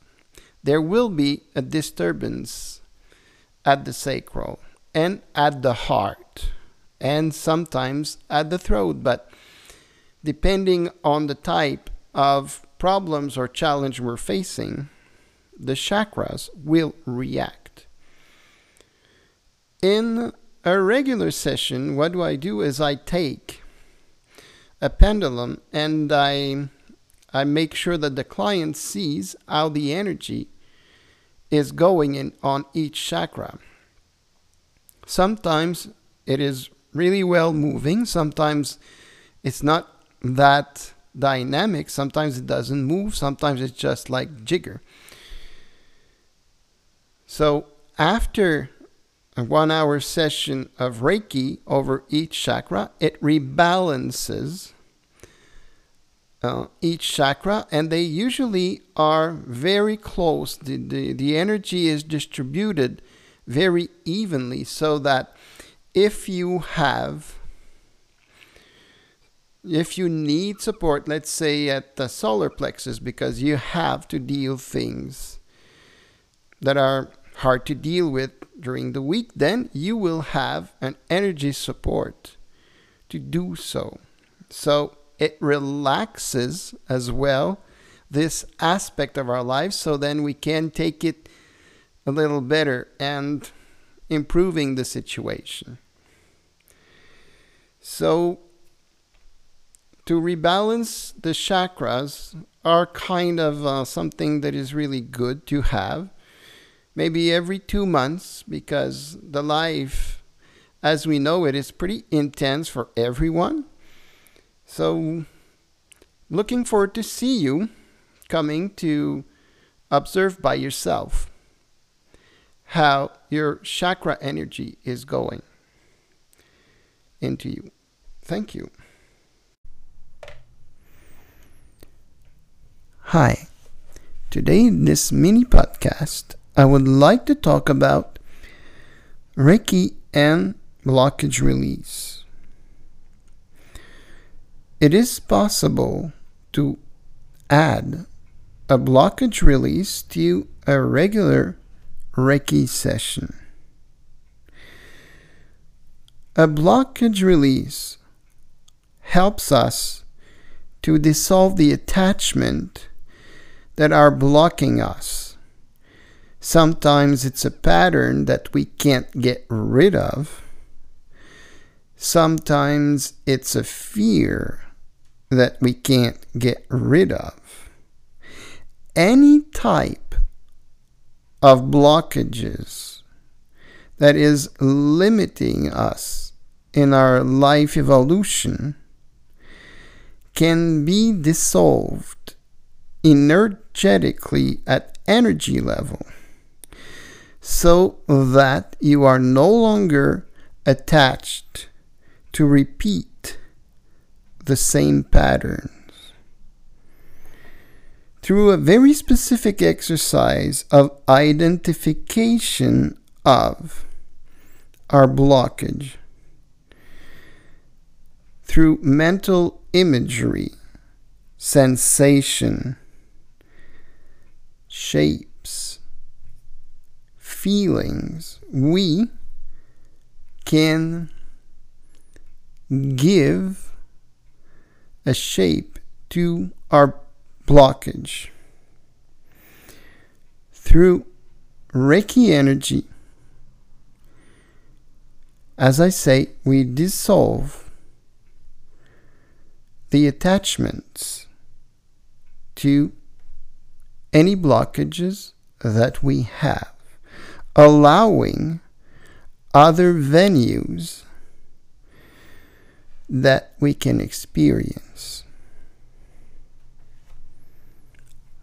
S1: there will be a disturbance at the sacral and at the heart, and sometimes at the throat. But depending on the type of problems or challenge we're facing, the chakras will react. In a regular session, what do I do is I take a pendulum and I I make sure that the client sees how the energy is going in on each chakra. Sometimes it is really well moving, sometimes it's not that dynamic, sometimes it doesn't move, sometimes it's just like jigger. So after a one hour session of Reiki over each chakra, it rebalances uh, each chakra, and they usually are very close. The, the, the energy is distributed very evenly so that if you have if you need support, let's say at the solar plexus, because you have to deal things that are hard to deal with during the week, then you will have an energy support to do so. So it relaxes as well this aspect of our life so then we can take it a little better and improving the situation. So to rebalance the chakras are kind of uh, something that is really good to have. Maybe every two months, because the life as we know it is pretty intense for everyone. So, looking forward to see you coming to observe by yourself how your chakra energy is going into you. Thank you.
S2: Hi. Today, in this mini podcast, I would like to talk about Reiki and blockage release. It is possible to add a blockage release to a regular Reiki session. A blockage release helps us to dissolve the attachment that are blocking us. Sometimes it's a pattern that we can't get rid of. Sometimes it's a fear that we can't get rid of. Any type of blockages that is limiting us in our life evolution can be dissolved energetically at energy level so that you are no longer attached to repeat the same patterns. Through a very specific exercise of identification of our blockage, through mental imagery, sensation, shapes, feelings, we can give a shape to our blockage. Through Reiki energy, as I say, we dissolve the attachments to any blockages that we have, allowing other venues that we can experience.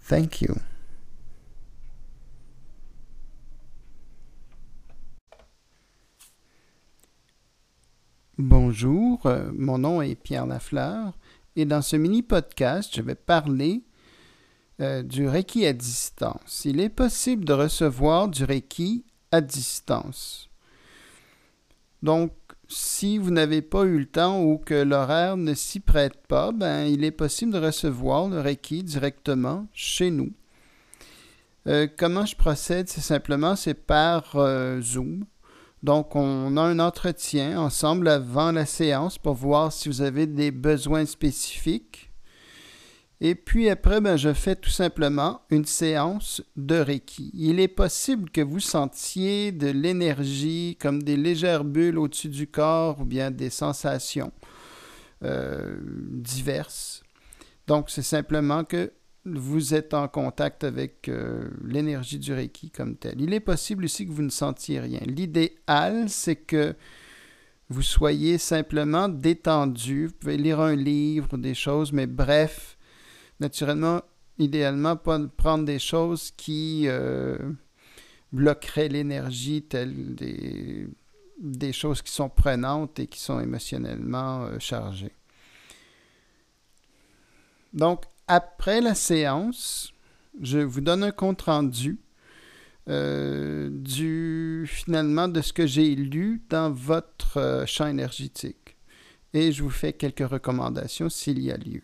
S2: Thank you.
S1: Bonjour, euh, mon nom est Pierre Lafleur et dans ce mini podcast, je vais parler euh, du Reiki à distance. Il est possible de recevoir du Reiki à distance. Donc, si vous n'avez pas eu le temps ou que l'horaire ne s'y prête pas, ben, il est possible de recevoir le Reiki directement chez nous. Euh, comment je procède? C'est simplement, par euh, Zoom. Donc, on a un entretien ensemble avant la séance pour voir si vous avez des besoins spécifiques Et puis après, ben, je fais tout simplement une séance de Reiki. Il est possible que vous sentiez de l'énergie comme des légères bulles au-dessus du corps ou bien des sensations euh, diverses. Donc, c'est simplement que vous êtes en contact avec euh, l'énergie du Reiki comme tel. Il est possible aussi que vous ne sentiez rien. L'idéal, c'est que vous soyez simplement détendu. Vous pouvez lire un livre, des choses, mais bref, naturellement, idéalement, pas prendre des choses qui euh, bloqueraient l'énergie, telles des, des, choses qui sont prenantes et qui sont émotionnellement euh, chargées. Donc, après la séance, je vous donne un compte rendu euh, du finalement de ce que j'ai lu dans votre champ énergétique. Et je vous fais quelques recommandations s'il y a lieu.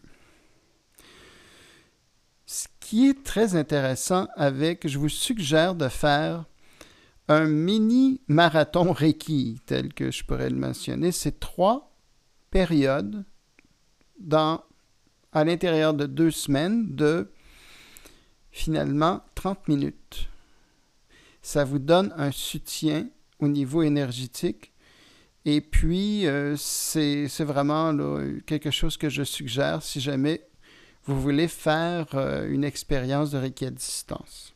S1: Ce qui est très intéressant avec, je vous suggère de faire un mini marathon (laughs) Reiki, tel que je pourrais le mentionner. C'est trois périodes dans à l'intérieur de deux semaines de finalement 30 minutes. Ça vous donne un soutien au niveau énergétique. Et puis, euh, c'est vraiment quelque chose que je suggère si jamais vous voulez faire euh, une expérience de Reiki à distance.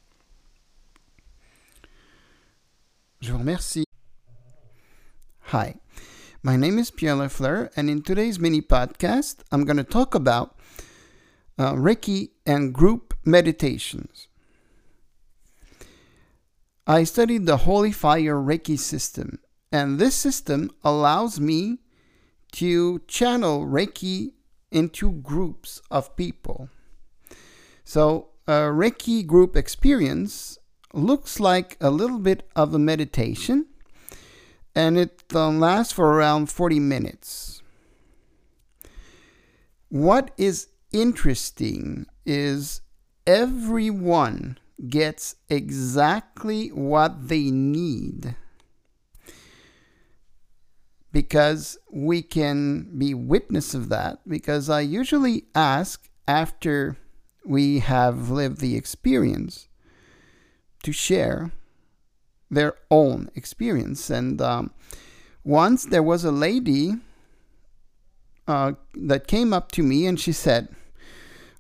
S1: Je vous remercie. Hi, my name is Pierre Lafleur, and in today's mini podcast, I'm going to talk about uh, Reiki and group meditations. I studied the Holy Fire Reiki system, and this system allows me to channel Reiki into groups of people. So, a Reiki group experience looks like a little bit of a meditation, and it uh, lasts for around 40 minutes. What is interesting is everyone gets exactly what they need because we can be witness of that because I usually ask after we have lived the experience to share their own experience and um, once there was a lady uh, that came up to me and she said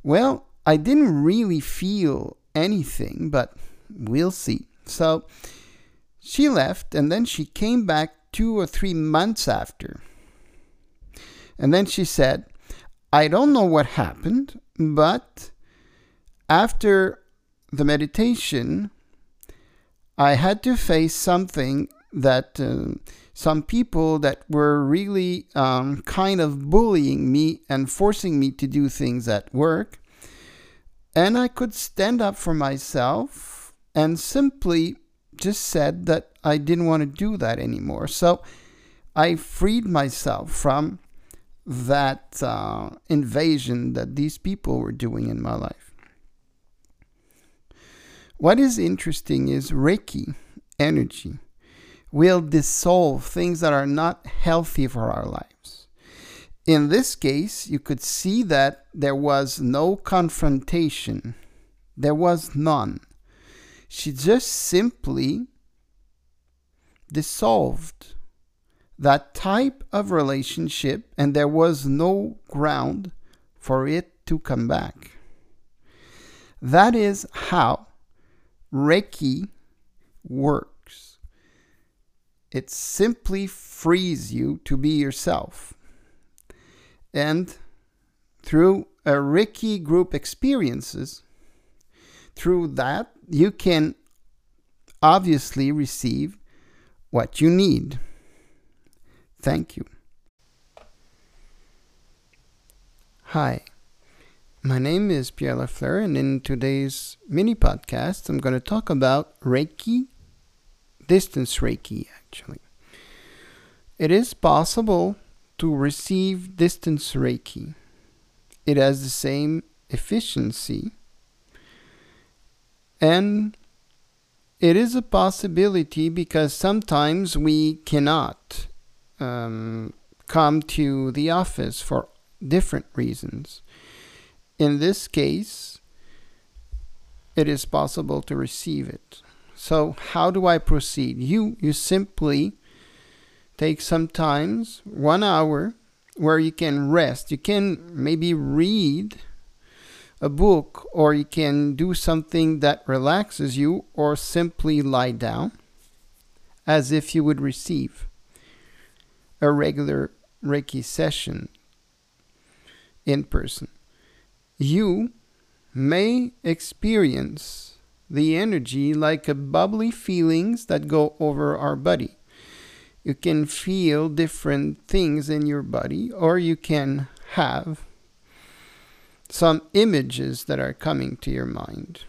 S1: well, I didn't really feel anything, but we'll see. So she left, and then she came back two or three months after. And then she said, I don't know what happened, but after the meditation, I had to face something that uh, some people that were really um, kind of bullying me and forcing me to do things at work. And I could stand up for myself and simply just said that I didn't want to do that anymore. So I freed myself from that uh, invasion that these people were doing in my life. What is interesting is Reiki energy will dissolve things that are not healthy for our lives. In this case, you could see that there was no confrontation, there was none. She just simply dissolved that type of relationship, and there was no ground for it to come back. That is how Reiki works. It simply frees you to be yourself. And through a Reiki group experiences, through that, you can obviously receive what you need. Thank you. Hi, my name is Pierre Lafleur, and in today's mini podcast, I'm going to talk about Reiki distance Reiki, actually. It is possible to receive distance Reiki. It has the same efficiency and it is a possibility because sometimes we cannot um, come to the office for different reasons. in this case, it is possible to receive it. So how do I proceed? You you simply take some times, one hour, where you can rest. You can maybe read a book or you can do something that relaxes you or simply lie down as if you would receive a regular Reiki session in person. You may experience the energy like a bubbly feelings that go over our body. You can feel different things in your body, or you can have some images that are coming to your mind.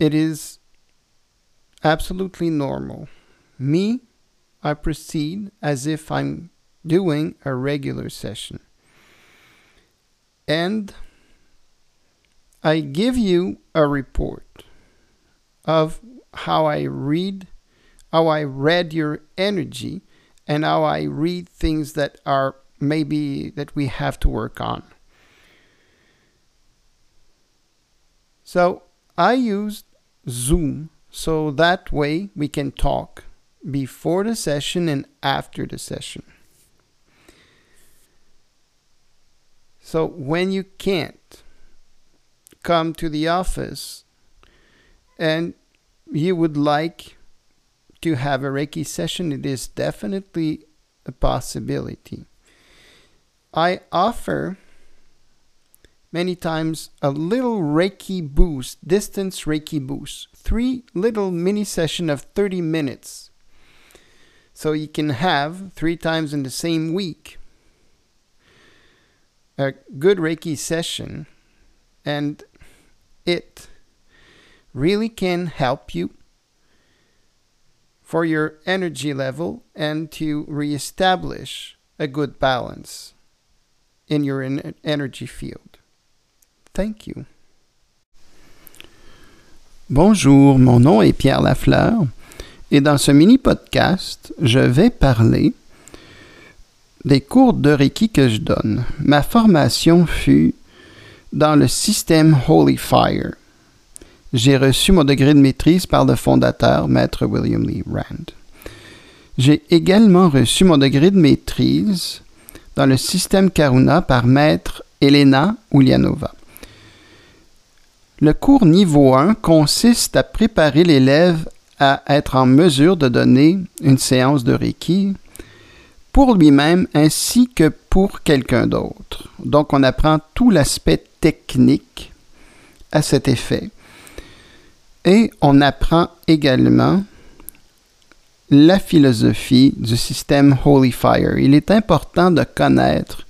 S1: It is absolutely normal. Me, I proceed as if I'm doing a regular session. And I give you a report of how I read, how I read your energy, and how I read things that are maybe that we have to work on. So I used Zoom so that way we can talk before the session and after the session. So when you can't come to the office and you would like to have a Reiki session, it is definitely a possibility. I offer many times a little Reiki boost, distance Reiki boost, three little mini session of 30 minutes. So you can have three times in the same week a good Reiki session and it really can help you for your energy level and to reestablish a good balance in your energy field. Thank you.
S2: Bonjour, mon nom est Pierre Lafleur et dans ce mini podcast, je vais parler des cours de Reiki que je donne. Ma formation fut dans le système Holy Fire. J'ai reçu mon degré de maîtrise par le fondateur, Maître William Lee Rand. J'ai également reçu mon degré de maîtrise dans le système Karuna par Maître Elena Ulianova. Le cours niveau 1 consiste à préparer l'élève à être en mesure de donner une séance de Reiki pour lui-même ainsi que pour quelqu'un d'autre. Donc on apprend tout l'aspect technique à cet effet. Et on apprend également la philosophie du système Holy Fire. Il est important de connaître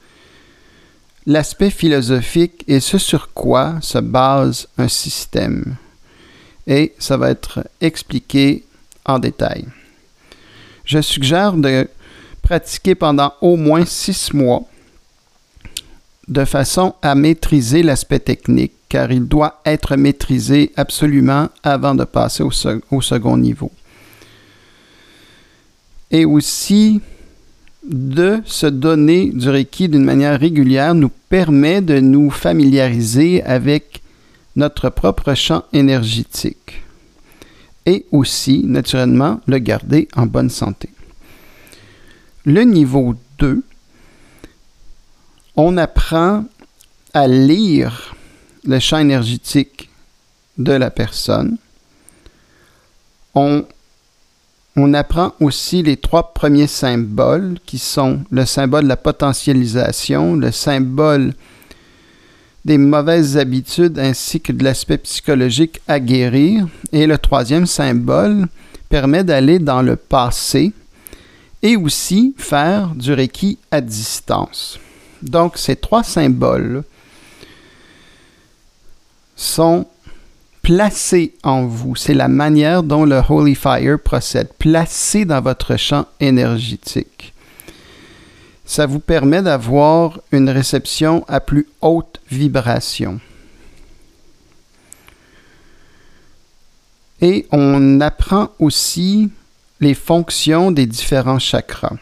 S2: l'aspect philosophique et ce sur quoi se base un système. Et ça va être expliqué en détail. Je suggère de pratiquer pendant au moins six mois de façon à maîtriser l'aspect technique, car il doit être maîtrisé absolument avant de passer au, second niveau. Et aussi, de se donner du Reiki d'une manière régulière nous permet de nous familiariser avec notre propre champ énergétique et aussi, naturellement, le garder en bonne santé. Le niveau 2, on apprend à lire le champ énergétique de la personne. On, on apprend aussi les trois premiers symboles qui sont le symbole de la potentialisation, le symbole des mauvaises habitudes ainsi que de l'aspect psychologique à guérir. Et le troisième symbole permet d'aller dans le passé et aussi faire du Reiki à distance. Donc ces trois symboles sont placés en vous. C'est la manière dont le Holy Fire procède, placé dans votre champ énergétique. Ça vous permet d'avoir une réception à plus haute vibration. Et on apprend aussi les fonctions des différents chakras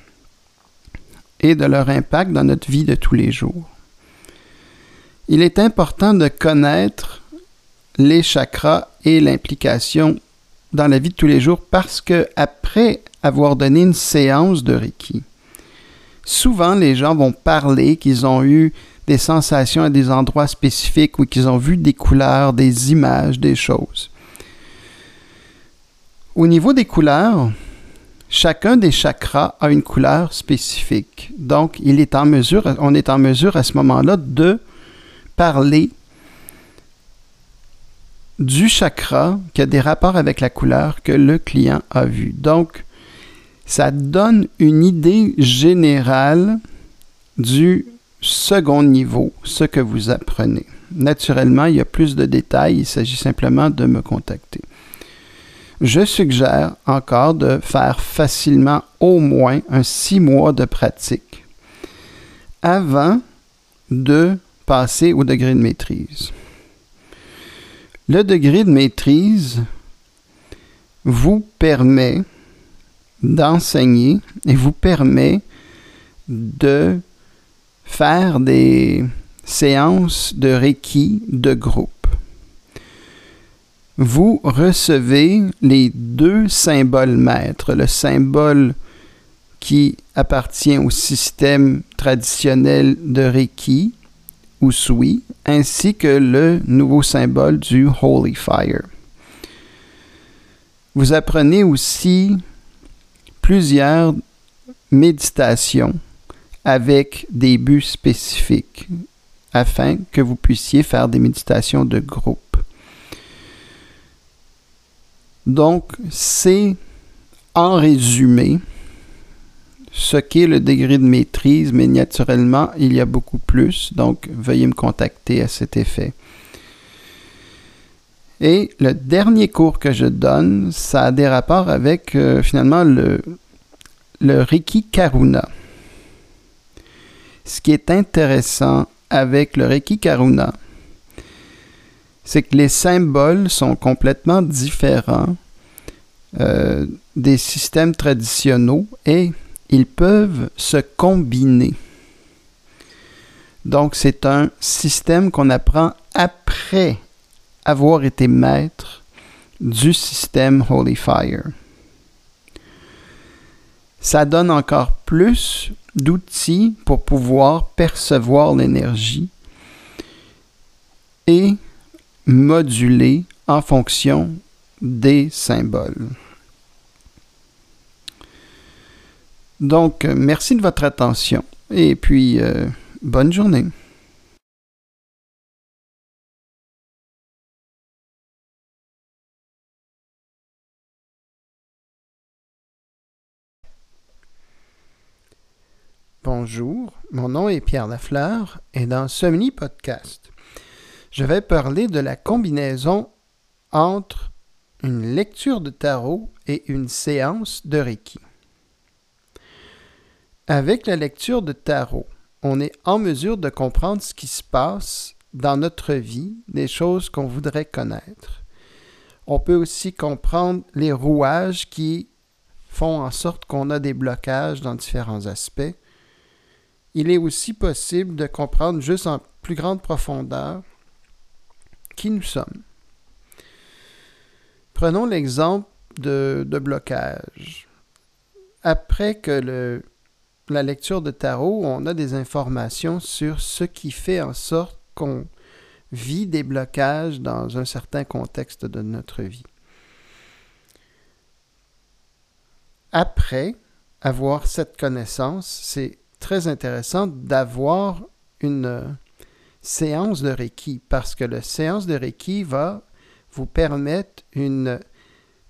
S2: et de leur impact dans notre vie de tous les jours.
S1: Il est important de connaître les chakras et l'implication dans la vie de tous les jours parce que après avoir donné une séance de Reiki, souvent les gens vont parler qu'ils ont eu des sensations à des endroits spécifiques ou qu'ils ont vu des couleurs, des images, des choses. Au niveau des couleurs, chacun des chakras a une couleur spécifique. Donc, il est en mesure, on est en mesure à ce moment-là de parler du chakra qui a des rapports avec la couleur que le client a vu. Donc, ça donne une idée générale du second niveau, ce que vous apprenez. Naturellement, il y a plus de détails, il s'agit simplement de me contacter. Je suggère encore de faire facilement au moins un six mois de pratique avant de passer au degré de maîtrise. Le degré de maîtrise vous permet d'enseigner et vous permet de faire des séances de Reiki de groupe. Vous recevez les deux symboles maîtres, le symbole qui appartient au système traditionnel de Reiki, ou Sui, ainsi que le nouveau symbole du Holy Fire. Vous apprenez aussi plusieurs méditations avec des buts spécifiques afin que vous puissiez faire des méditations de groupe. Donc, c'est en résumé ce qu'est le degré de maîtrise, mais naturellement, il y a beaucoup plus, donc veuillez me contacter à cet effet. Et le dernier cours que je donne, ça a des rapports avec euh, finalement le, le Reiki Karuna. Ce qui est intéressant avec le Reiki Karuna, c'est que les symboles sont complètement différents euh, des systèmes traditionnels et ils peuvent se combiner. Donc c'est un système qu'on apprend après avoir été maître du système Holy Fire. Ça donne encore plus d'outils pour pouvoir percevoir l'énergie et moduler en fonction des symboles. Donc, euh, merci de votre attention et puis euh, bonne journée. Bonjour, mon nom est Pierre Lafleur et dans ce mini-podcast, je vais parler de la combinaison entre une lecture de tarot et une séance de Reiki. Avec la lecture de tarot, on est en mesure de comprendre ce qui se passe dans notre vie, des choses qu'on voudrait connaître. On peut aussi comprendre les rouages qui font en sorte qu'on a des blocages dans différents aspects. Il est aussi possible de comprendre juste en plus grande profondeur qui nous sommes. Prenons l'exemple de, de blocage. Après que le la lecture de tarot, on a des informations sur ce qui fait en sorte qu'on vit des blocages dans un certain contexte de notre vie. Après avoir cette connaissance, c'est très intéressant d'avoir une séance de Reiki parce que la séance de Reiki va vous permettre une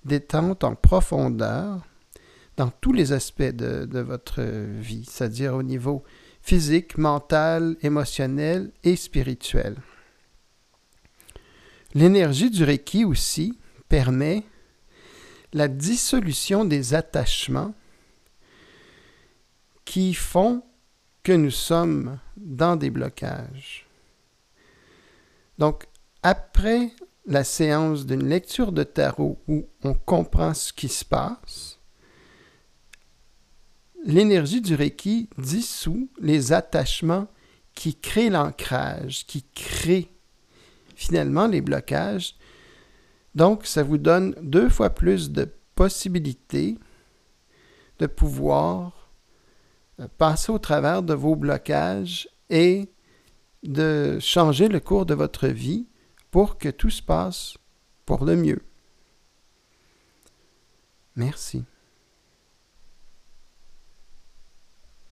S1: détente en profondeur dans tous les aspects de, votre vie, c'est-à-dire au niveau physique, mental, émotionnel et spirituel. L'énergie du Reiki aussi permet la dissolution des attachements qui font que nous sommes dans des blocages. Donc, après la séance d'une lecture de tarot où on comprend ce qui se passe, l'énergie du Reiki dissout les attachements qui crée l'ancrage, qui crée finalement les blocages. Donc, ça vous donne deux fois plus de possibilités de pouvoir euh, passer au travers de vos blocages et de changer le cours de votre vie pour que tout se passe pour le mieux. Merci.